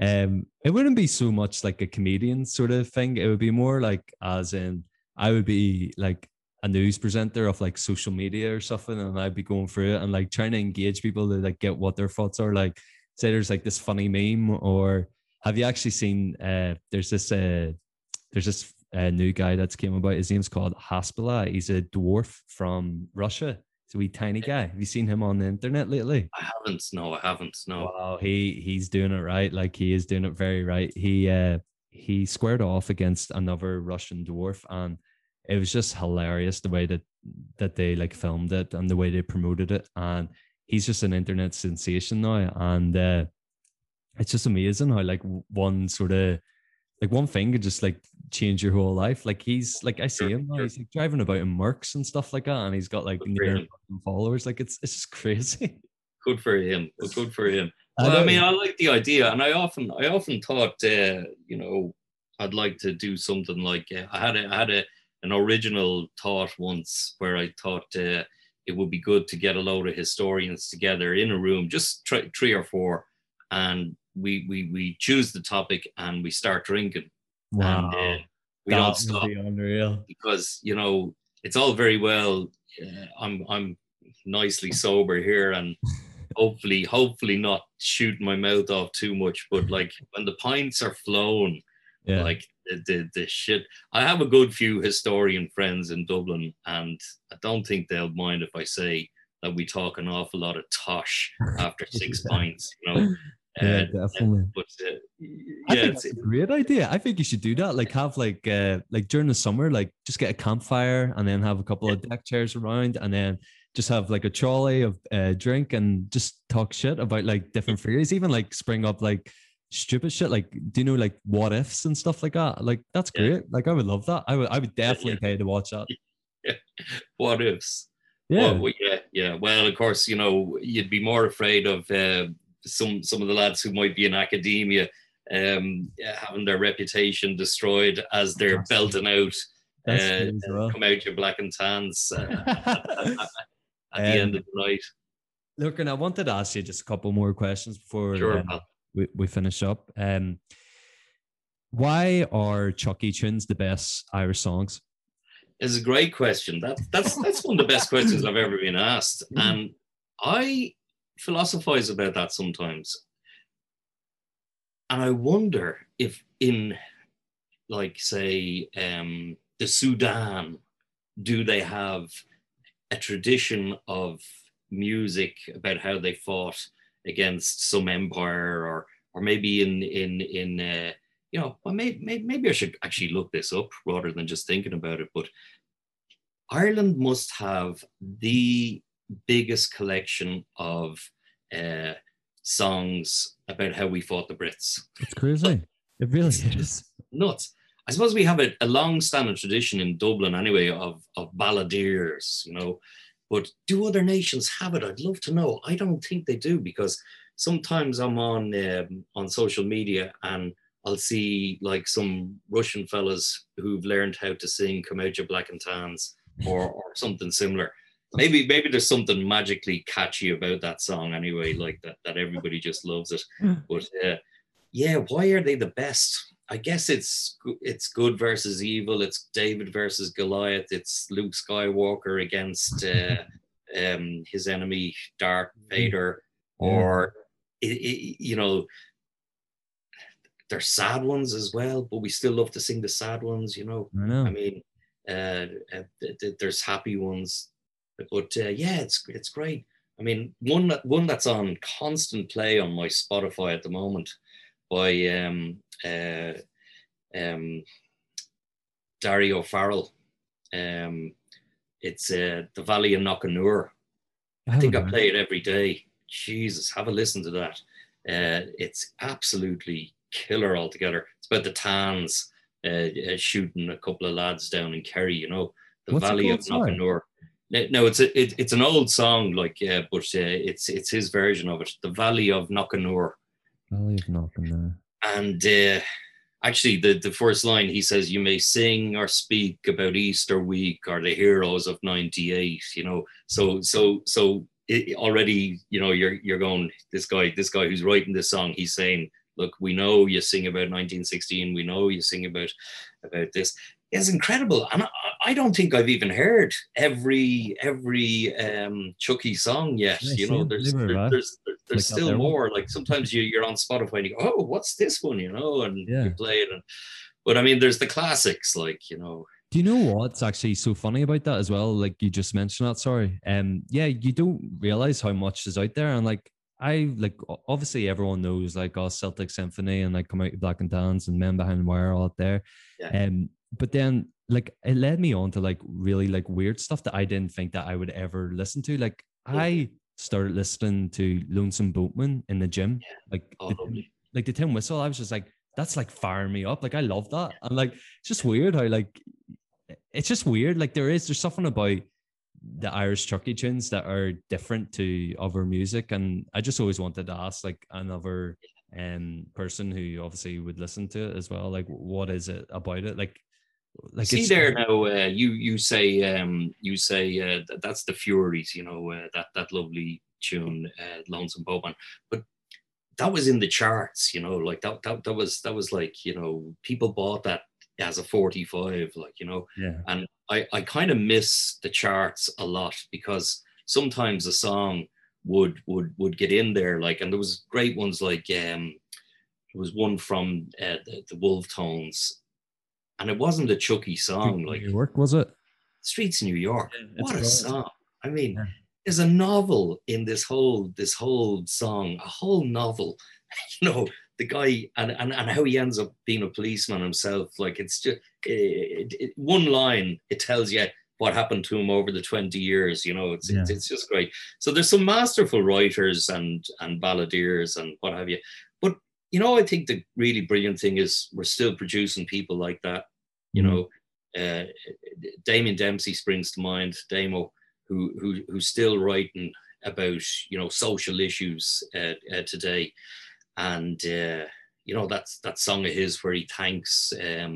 Um, it wouldn't be so much like a comedian sort of thing. It would be more like as in I would be like a news presenter of like social media or something, and I'd be going through it and like trying to engage people to like get what their thoughts are. Like, say there's like this funny meme, or have you actually seen? Uh, there's this uh, there's this uh, new guy that's came about. His name's called Hasbulla. He's a dwarf from Russia. A wee tiny guy. Have you seen him on the internet lately? I haven't. No, I haven't. No. Wow, he he's doing it right. Like he is doing it very right. He uh he squared off against another Russian dwarf, and it was just hilarious the way that that they like filmed it and the way they promoted it. And he's just an internet sensation now, and uh, it's just amazing how like one sort of like one thing could just like change your whole life. Like he's like I see him now. He's like driving about in Mercs and stuff like that, and he's got like near a him. million followers. Like it's it's just crazy. Good for him. Good for him. I Well, I mean, I like the idea, and I often, I often thought, uh, you know, I'd like to do something like uh, I had, a, I had a, an original thought once where I thought uh, it would be good to get a load of historians together in a room, just try, three or four, and we we we choose the topic and we start drinking, Wow. and uh, we That don't stop be because you know it's all very well. Uh, I'm I'm nicely sober here, and hopefully hopefully not shoot my mouth off too much. But like when the pints are flown, Yeah. like the, the the shit. I have a good few historian friends in Dublin, and I don't think they'll mind if I say that we talk an awful lot of tosh after six pints. You know. Yeah, Uh, definitely. but uh, I yeah, think it's, a great idea. I think you should do that. Like have like uh like during the summer, like just get a campfire and then have a couple of deck chairs around and then just have like a trolley of uh, drink and just talk shit about like different theories, even like spring up like stupid shit. Like, do you know like what ifs and stuff like that? Like that's Yeah. great. Like I would love that. I would I would definitely yeah. pay to watch that. what ifs? Yeah. Well, yeah, yeah. Well, of course, you know, you'd be more afraid of uh, some some of the lads who might be in academia um, having their reputation destroyed as they're belting out. Uh, well. Come out your black and tans uh, at the Um, end of the night. Look, and I wanted to ask you just a couple more questions before Sure, um, we, we finish up. Um, why are Chucky Tunes the best Irish songs? It's a great question. That, that's that's one of the best questions I've ever been asked, Mm. and I philosophize about that sometimes. And I wonder if in like say um, the Sudan, do they have a tradition of music about how they fought against some empire or or maybe in in in uh, you know well maybe, maybe I should actually look this up rather than just thinking about it but Ireland must have the biggest collection of uh, songs about how we fought the Brits. It's crazy. It really is. Nuts. I suppose we have a, a long-standing tradition in Dublin anyway of, of balladeers, you know, but do other nations have it? I'd love to know. I don't think they do because sometimes I'm on um, on social media and I'll see like some Russian fellas who've learned how to sing "Come Out Your Black and Tans" or or something similar. Maybe maybe there's something magically catchy about that song anyway, like that that everybody just loves it. But uh, yeah, why are they the best? I guess it's it's good versus evil. It's David versus Goliath. It's Luke Skywalker against uh, um, his enemy Darth Vader, or it, it, you know, there's sad ones as well. But we still love to sing the sad ones. You know, I know. I mean, uh, uh, th- th- there's happy ones, but uh, yeah, it's it's great. I mean, one that one that's on constant play on my Spotify at the moment by um, uh, um, Dario Farrell. Um, it's uh, the Valley of Knockanure. I think I play it every day. Jesus, have a listen to that. Uh, it's absolutely killer altogether. It's about the Tans uh, uh, shooting a couple of lads down in Kerry. You know, the What's Valley of. Knockanure. No, it's a, it, it's an old song, like yeah, but uh, it's it's his version of it. The Valley of Knockanure Valley of Knocking there. and uh, actually the, the first line he says you may sing or speak about easter week or the heroes of 98 you know so so so it, already you know you're you're going this guy this guy who's writing this song he's saying look we know you sing about 1916 we know you sing about about this it's incredible and I, I don't think i've even heard every every um chucky song yet Yeah, you know there's there- there's there's Click out still more like sometimes you, you're on spotify and you go oh what's this one you know and Yeah. you play it and but i mean there's the classics like you know Do you know what's actually so funny about that as well? Like you just mentioned that, sorry. Um, yeah, you don't realize how much is out there, and like I like obviously everyone knows like oh Celtic Symphony and like come out Black and Tans and Men Behind the Wire all out there. Yeah. Um, but then like it led me on to like really like weird stuff that I didn't think that I would ever listen to. Like I started listening to Lonesome Boatman in the gym, like oh, the, like the tin whistle. I was just like, that's like firing me up. Like I love that. And like it's just weird how like it's just weird. Like there is there's something about the Irish Chucky tunes that are different to other music. And I just always wanted to ask like another um person who obviously would listen to it as well. Like what is it about it? Like like see it's- there now uh, you you say um you say uh, that that's the Fureys you know uh, that that lovely tune uh, lonesome boatman but that was in the charts you know like that, that that was that was like you know people bought that as a 45 like you know Yeah. and I, I kind of miss the charts a lot because sometimes a song would would would get in there like and there was great ones like um there was one from uh, the, the Wolf Tones and it wasn't a Chucky song like New York was it? Streets in New York It's what a song I mean Yeah. there's a novel in this whole this whole song a whole novel you know the guy and, and and how he ends up being a policeman himself like it's just it, it, one line it tells you what happened to him over the 20 years you know it's it's, Yeah. it's just great so there's some masterful writers and and balladeers and what have you you know i think the really brilliant thing is we're still producing people like that you Mhm. know uh damien dempsey springs to mind damo who who who's still writing about you know social issues uh, uh, today and uh, you know that's that song of his where he thanks um,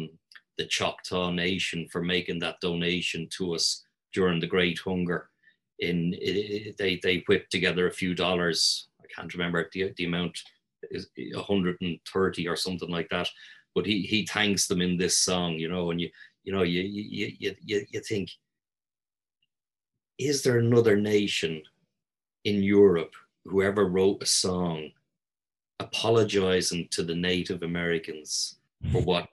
the Choctaw Nation for making that donation to us during the Great Hunger. In it, it- they they whipped together a few dollars. I can't remember the, the amount 130 or something like that. But he he thanks them in this song, you know, and you you know you you you you, you think, is there another nation in Europe who ever wrote a song apologizing to the Native Americans for what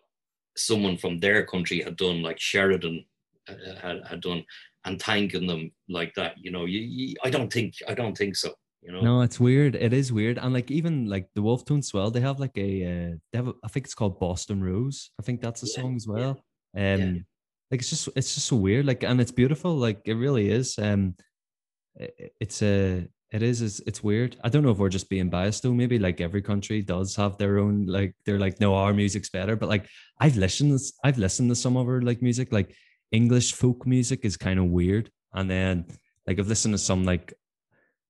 someone from their country had done, like Sheridan uh, had, had done, and thanking them like that. You know, you, you, I don't think I don't think so. You know? No, it's weird. It is weird, and like even like the Wolf Tones, well, they have like a uh, they have a, I think it's called Boston Rose. I think that's a yeah, song as well. Yeah. Um, yeah. like it's just it's just so weird. Like, and it's beautiful. Like it really is. Um, it, it's a it is it's, it's weird. I don't know if we're just being biased though. Maybe like every country does have their own like they're like no our music's better. But like I've listened I've listened to some of her like music like English folk music is kind of weird, and then like I've listened to some like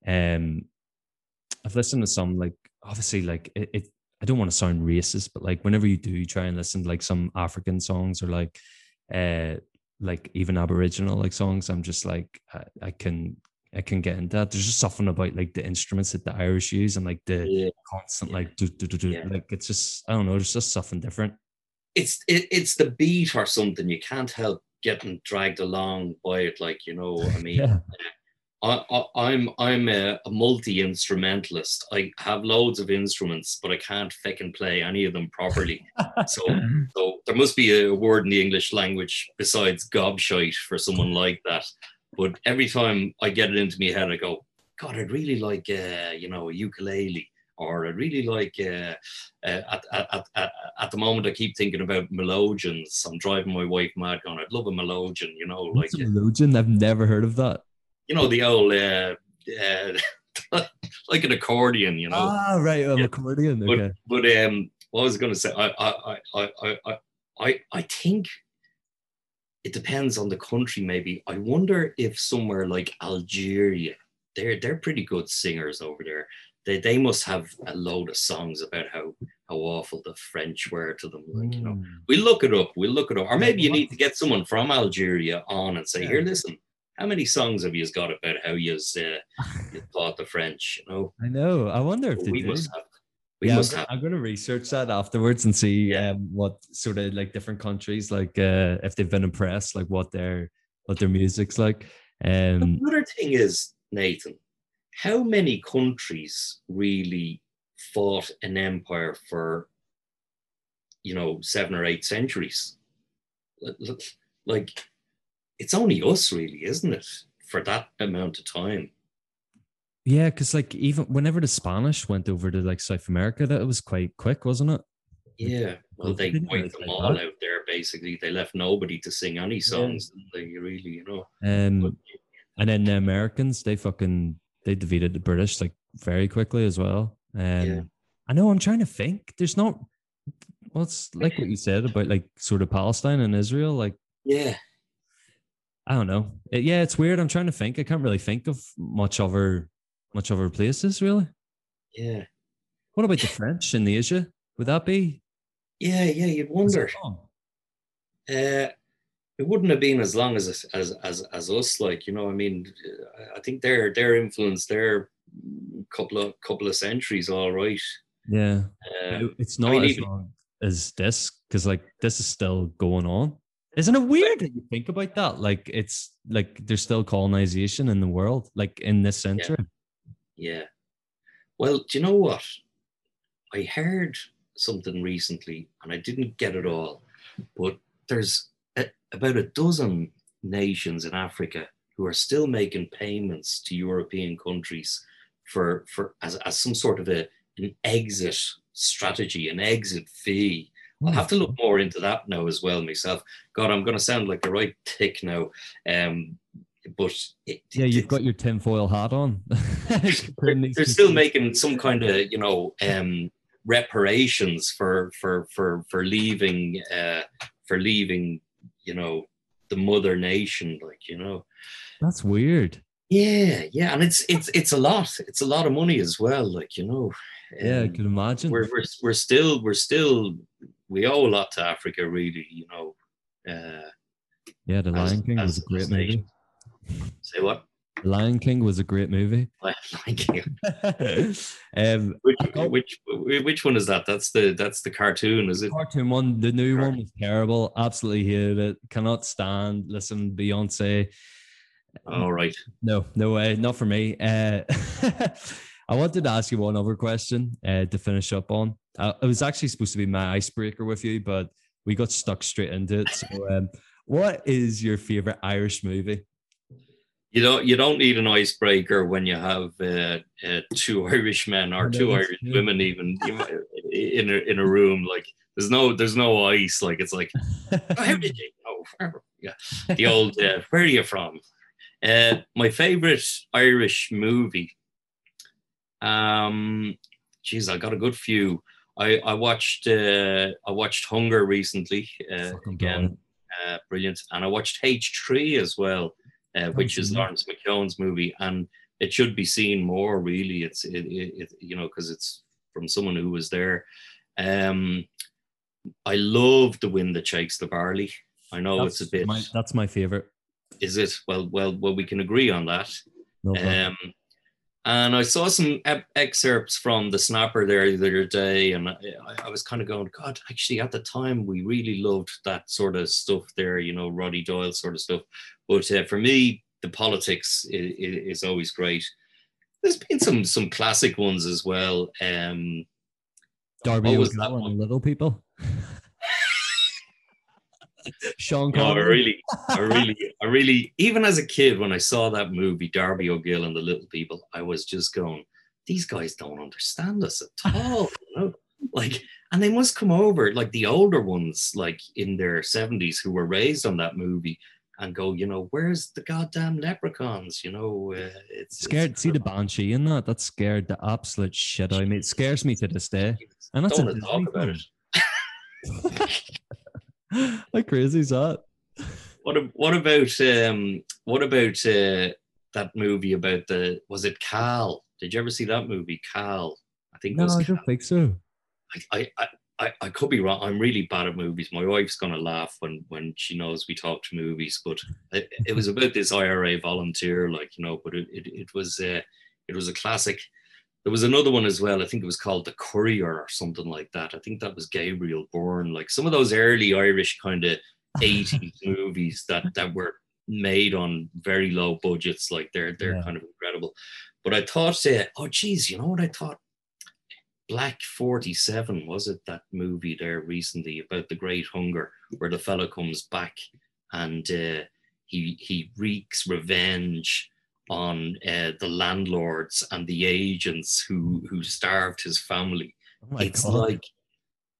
um, I've listened to some like obviously like it, it I don't want to sound racist, but like whenever you do try and listen to like some African songs or like uh like even Aboriginal like songs, I'm just like I, I can I can get into that. There's just something about like the instruments that the Irish use and like the yeah. constant like do, do, do, do. Yeah. like it's just I don't know, there's just something different. It's it, it's the beat or something. You can't help getting dragged along by it. Like you know, I mean, yeah. I, am I'm, I'm a, a multi instrumentalist. I have loads of instruments, but I can't fucking play any of them properly. so so there must be a word in the English language besides gobshite for someone like that. But every time I get it into my head, I go, God, I'd really like uh, you know a ukulele or I'd really like uh, uh, at, at, at, at the moment I keep thinking about melodeons. I'm driving my wife mad going, I'd love a melodeon, you know, What's like a melodeon. I've never heard of that you know, the old, uh, uh, like an accordion, you know. Ah, right, an yeah. accordion. Okay. But, but um, what was I going to say? I, I, I, I, I, I think it depends on the country. Maybe I wonder if somewhere like Algeria, they're they're pretty good singers over there. They they must have a load of songs about how how awful the French were to them. Like you know, mm. we look it up. We look it up. Or maybe you need to get someone from Algeria on and say, here, listen how many songs have you got about how you uh, you taught the French? You know. I know. I wonder if we must have. We yeah, must I'm, have. I'm going to research that afterwards and see yeah. um, what sort of like different countries, like uh, if they've been impressed, like what their what their music's like. Um, Another thing is Nathan, how many countries really fought an empire for, you know, seven or eight centuries? Like it's only us, really, isn't it, for that amount of time? Yeah, because like even whenever the Spanish went over to like South America, that was quite quick, wasn't it? Yeah, well, they wiped them all out there. Basically, they left nobody to sing any songs. Yeah. They really, you know. Um, but, and then the Americans, they fucking they defeated the British like very quickly as well. Um, yeah. I know. I'm trying to think. There's not. Well, it's like what you said about like sort of Palestine and Israel, like yeah, I don't know. It, yeah, it's weird. I'm trying to think. I can't really think of much other much other places really. Yeah. What about the French in Asia? Would that be? Yeah, yeah. You'd wonder. Uh, it wouldn't have been as long as as as as us. Like you know, I mean, I think their their influence, their couple of couple of centuries, all right. Yeah, uh, it's not I mean, as even, long as this because like this is still going on. Isn't it weird that you think about that? Like it's like there's still colonization in the world, like in this century. Yeah. yeah. Well, do you know what? I heard something recently and I didn't get it all, but there's a, about a dozen nations in Africa who are still making payments to European countries for for as, as some sort of a an exit strategy, an exit fee I'll have to look more into that now as well myself. God, I'm going to sound like a right tick now. Um, but it, yeah, you've got your tinfoil hat on. they're, they're still making some kind of you know um, reparations for for for for leaving uh, for leaving you know the mother nation, like you know. That's weird. Yeah, yeah, and it's it's it's a lot. It's a lot of money as well. Like you know. Yeah, I can imagine. We're we're we're still we're still we owe a lot to Africa, really. You know. Uh, yeah, The Lion as, King as, was a great movie. Say what? The Lion King was a great movie. Lion King. um, which, which which one is that? That's the that's the cartoon, is it? Cartoon one. The new one was terrible. Absolutely hated it. Cannot stand. Listen, Beyonce. All right. No, no way. Not for me. Uh, I wanted to ask you one other question uh, to finish up on. Uh, it was actually supposed to be my icebreaker with you, but we got stuck straight into it. So, um, what is your favorite Irish movie? You don't you don't need an icebreaker when you have uh, uh, two Irish men or two Irish true. women even in a in a room. Like there's no there's no ice. Like it's like oh, how did you know? Yeah, the old uh, where are you from? Uh, my favorite Irish movie. Um, geez, I got a good few. I I watched uh, I watched Hunger recently uh, again, uh, brilliant, and I watched H three as well, uh, which is Laurence McKeown's movie, and it should be seen more. Really, it's it, it, it you know because it's from someone who was there. Um, I love the wind that shakes the barley. I know that's it's a bit. My, that's my favorite. Is it? Well, well, well. We can agree on that. No um, and I saw some excerpts from the Snapper there the other day, and I, I, was kind of going, God, actually, at the time, we really loved that sort of stuff there, you know, Roddy Doyle sort of stuff. But uh, for me, the politics is, is, always great. There's been some some classic ones as well. Um, Darby was that one? Little People. Sean Connery. No, I really, I really, I really, even as a kid, when I saw that movie, Darby O'Gill and the Little People, I was just going, these guys don't understand us at all. You know? Like, and they must come over, like the older ones, like in their 70s, who were raised on that movie and go, you know, where's the goddamn leprechauns? You know, uh, it's scared. It's, see the banshee in that? That scared the absolute shit out of me. It scares me to this day. And that's don't a talk about it. How crazy is that? What what about um what about uh, that movie about the was it Cal? Did you ever see that movie Cal? I think no, I don't think so. I, I, I, I could be wrong. I'm really bad at movies. My wife's gonna laugh when when she knows we talk to movies, but it, it was about this IRA volunteer, like you know. But it it, it was uh, it was a classic there was another one as well. I think it was called The Courier or something like that. I think that was Gabriel Byrne. Like some of those early Irish kind of 80s movies that that were made on very low budgets. Like they're they're yeah. kind of incredible. But I thought, uh, oh geez, you know what I thought? Black 47 was it that movie there recently about the Great Hunger, where the fellow comes back and uh, he he wreaks revenge on uh, the landlords and the agents who who starved his family. Oh it's God. like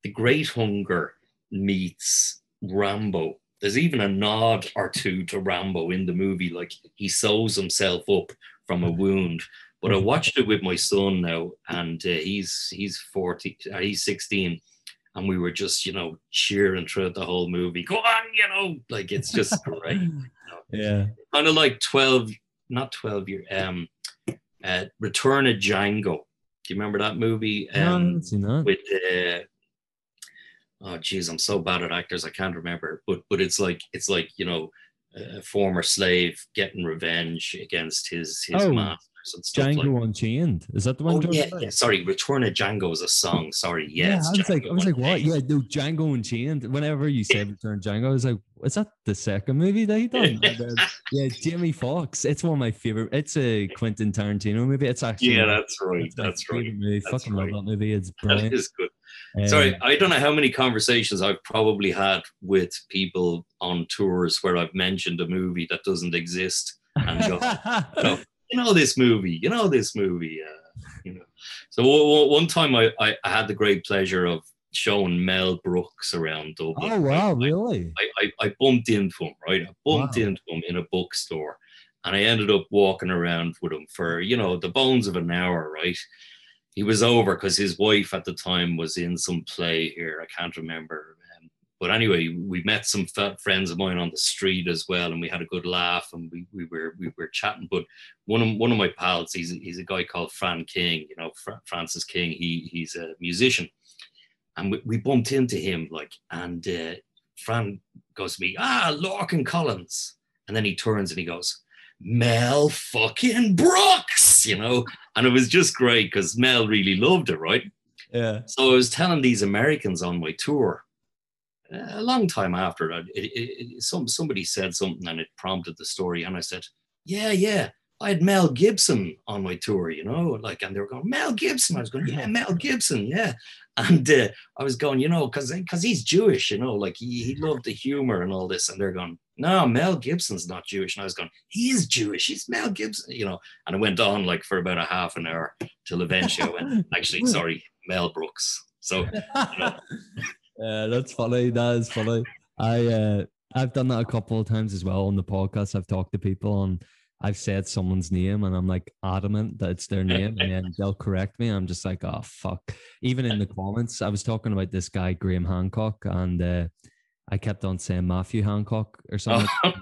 the Great Hunger meets Rambo. There's even a nod or two to Rambo in the movie, like he sews himself up from a wound. But I mm-hmm. watched it with my son now, and uh, he's he's forty, uh, he's sixteen, and we were just you know cheering throughout the whole movie. Go on, you know, like it's just great. You know? Yeah, kind of like twelve not 12 year um uh, Return of Django. Do you remember that movie? Um, no, with uh, oh geez, I'm so bad at actors, I can't remember. But but it's like it's like you know, a former slave getting revenge against his his oh, master and stuff Django like. Unchained. Is that the one? Oh, yeah, yeah, sorry, Return of Django is a song. Sorry, yeah. yeah I was Django like, I was like, what? Yeah, no, Django Unchained. Whenever you say Return Django, I was like, is that the second movie that he done? yeah, Jamie Foxx. It's one of my favorite. It's a Quentin Tarantino movie. It's actually yeah, that's right. That's right. Movie. That's Fucking right. love that movie. It's brilliant. That is good. Um, Sorry, I don't know how many conversations I've probably had with people on tours where I've mentioned a movie that doesn't exist and go, you know, you know this movie, you know this movie, uh, you know. So one time I, I had the great pleasure of showing Mel Brooks around Dublin. Oh wow, really? I, I, I bumped into him, right? I bumped wow. into him in a bookstore, and I ended up walking around with him for you know the bones of an hour, right? He was over because his wife at the time was in some play here. I can't remember um, but anyway, we met some friends of mine on the street as well, and we had a good laugh, and we, we were we were chatting. But one of one of my pals, he's he's a guy called Fran King, you know, Fra- Francis King. He he's a musician, and we, we bumped into him like, and uh, Fran goes to me, ah, Lorcan Collins, and then he turns and he goes, Mel fucking Brooks, you know, and it was just great because Mel really loved it, right? Yeah. So I was telling these Americans on my tour a long time after that, it, it, it, some somebody said something and it prompted the story, and I said, "Yeah, yeah, I had Mel Gibson on my tour, you know, like, and they were going, Mel Gibson. I was going, yeah, Mel Gibson, yeah. And uh, I was going, you know, because because he's Jewish, you know, like he, he loved the humor and all this. And they're going, no, Mel Gibson's not Jewish. And I was going, he is Jewish. He's Mel Gibson, you know. And it went on like for about a half an hour till eventually I went, actually, sorry, Mel Brooks. So, you know. uh, that's funny. That is funny. I uh, I've done that a couple of times as well on the podcast. I've talked to people and I've said someone's name and I'm like adamant that it's their name and then they'll correct me. I'm just like, oh fuck. Even in the comments, I was talking about this guy Graham Hancock and uh, I kept on saying Matthew Hancock or something.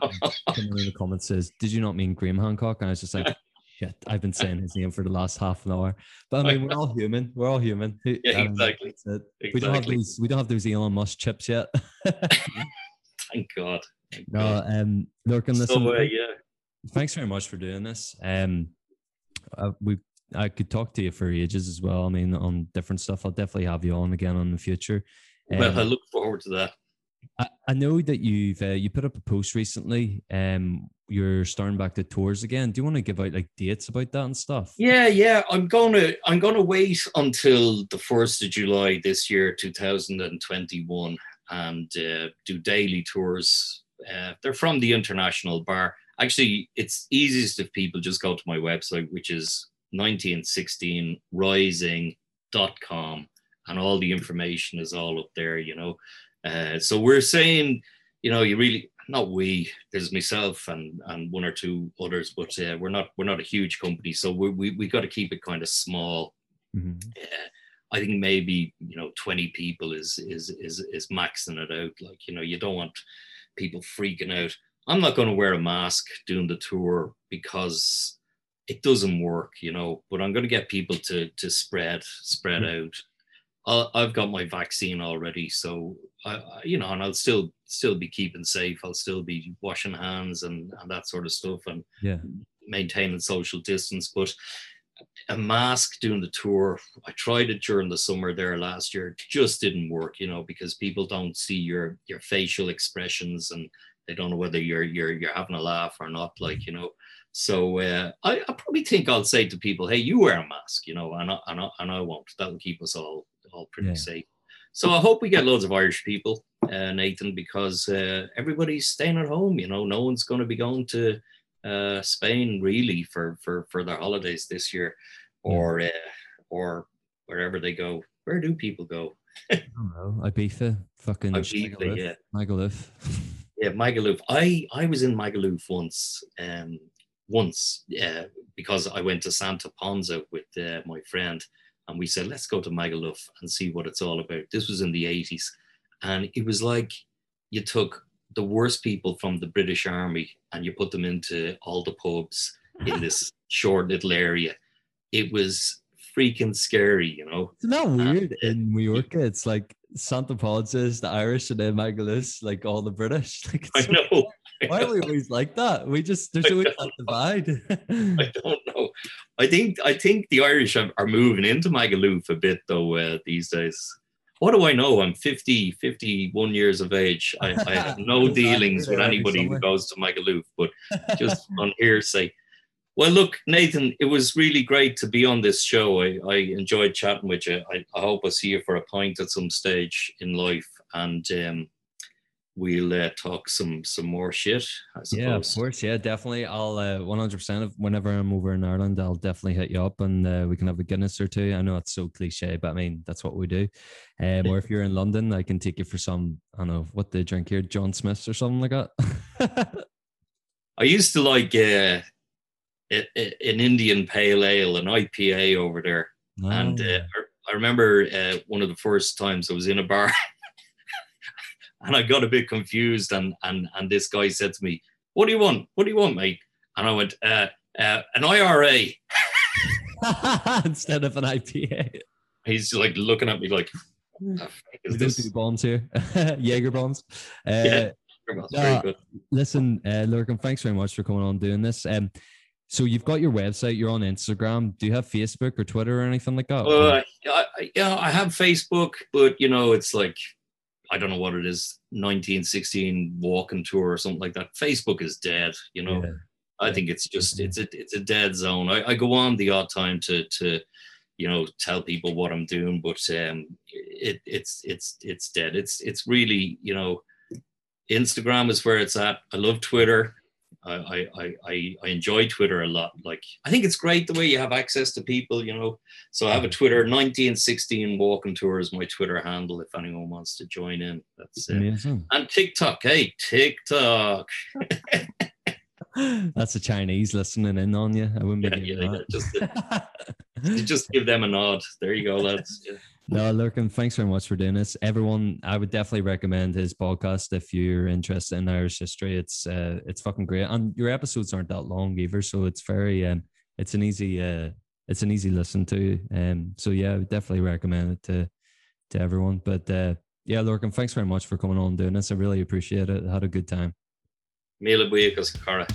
Someone in the comments says, "Did you not mean Graham Hancock?" And I was just like, "Shit, I've been saying his name for the last half an hour." But I mean, we're all human. We're all human. Yeah, um, exactly. exactly. We don't have those. We don't have those Elon Musk chips yet. Thank God. Thank no, God. um, and listen. So, uh, yeah thanks very much for doing this. Um, uh, we I could talk to you for ages as well. I mean, on different stuff. I'll definitely have you on again in the future. Um, well, I look forward to that. I, I know that you've uh, you put up a post recently. Um, you're starting back to tours again. Do you want to give out like dates about that and stuff? Yeah, yeah. I'm gonna I'm gonna wait until the first of July this year, 2021, and uh, do daily tours. Uh, they're from the International Bar actually it's easiest if people just go to my website which is 1916rising.com and all the information is all up there you know uh, so we're saying you know you really not we there's myself and and one or two others but uh, we're not we're not a huge company so we we, we got to keep it kind of small mm-hmm. uh, i think maybe you know 20 people is is is is maxing it out like you know you don't want people freaking out I'm not going to wear a mask doing the tour because it doesn't work, you know. But I'm going to get people to to spread spread mm-hmm. out. i have got my vaccine already, so I, you know, and I'll still still be keeping safe. I'll still be washing hands and, and that sort of stuff, and yeah, maintaining social distance. But a mask doing the tour, I tried it during the summer there last year. It just didn't work, you know, because people don't see your your facial expressions and they don't know whether you're you're you're having a laugh or not. Like you know, so uh, I, I probably think I'll say to people, "Hey, you wear a mask," you know, and I, and I, and I won't. That'll keep us all all pretty yeah. safe. So I hope we get loads of Irish people, uh, Nathan, because uh, everybody's staying at home. You know, no one's going to be going to uh, Spain really for for for their holidays this year, or uh, or wherever they go. Where do people go? I don't know. Ibiza, fucking Ibiza, yeah. Magaluf. yeah, Magaluf. I I was in Magaluf once, um, once, uh, because I went to Santa Ponsa with uh, my friend, and we said let's go to Magaluf and see what it's all about. This was in the eighties, and it was like you took the worst people from the British Army and you put them into all the pubs in this short little area. It was freaking scary, you know. Isn't that weird and, in Mallorca? It's like Santa Ponsa the Irish and then Magaluf, like all the British. Like I know. I why know. are we always like that? We just there's always that divide. I don't know. I think I think the Irish are, are moving into Magaluf a bit though uh, these days. What do I know? I'm 50, 51 years of age. I, I have no dealings with anybody who goes to Magaluf, but just on hearsay. Well, look, Nathan, it was really great to be on this show. I, I enjoyed chatting with you. I, I, hope I see you for a pint at some stage in life, and um, we'll uh, talk some some more shit. Yeah, of course. Yeah, definitely. I'll uh, one hundred percent. Whenever I'm over in Ireland, I'll definitely hit you up, and uh, we can have a Guinness or two. I know it's so cliche, but I mean that's what we do. Um, or if you're in London, I can take you for some. I don't know what they drink here, John Smiths or something like that. I used to like uh, an Indian pale ale, an IPA over there. Oh. And uh, I remember uh, one of the first times I was in a bar and I got a bit confused. And, and, and this guy said to me, What do you want? What do you want, mate? And I went, uh, uh An IRA. Instead of an IPA. He's like looking at me like, is this? do bonds here, Jaeger bonds. Uh, yeah, no, listen, uh, Lorcan, thanks very much for coming on doing this. Um, so you've got your website, you're on Instagram. Do you have Facebook or Twitter or anything like that? Uh, I, yeah, I have Facebook, but you know, it's like I don't know what it is, 1916 walking tour or something like that. Facebook is dead, you know. Yeah. I think it's just it's a it's a dead zone. I, I go on the odd time to to you know tell people what I'm doing, but um, it it's it's it's dead. It's it's really you know Instagram is where it's at. I love Twitter. I, I, I, enjoy Twitter a lot. Like, I think it's great the way you have access to people, you know. So I have a mm. Twitter, 1916 Walking Tour is my Twitter handle if anyone wants to join in. That's it. Amazing. And TikTok. Hey, TikTok. That's the Chinese listening in on you. I wouldn't be yeah, yeah, that. Just, just give them a nod. There you go, lads. No, Lorcan, thanks very much for doing this. Everyone, I would definitely recommend his podcast if you're interested in Irish history. It's uh, it's fucking great, and your episodes aren't that long either, so it's very um, it's an easy uh, it's an easy listen to. Um, so yeah, I would definitely recommend it to to everyone. But uh, yeah, Lorcan, thanks very much for coming on and doing this. I really appreciate it. I had a good time. Míle buíochas, Cara.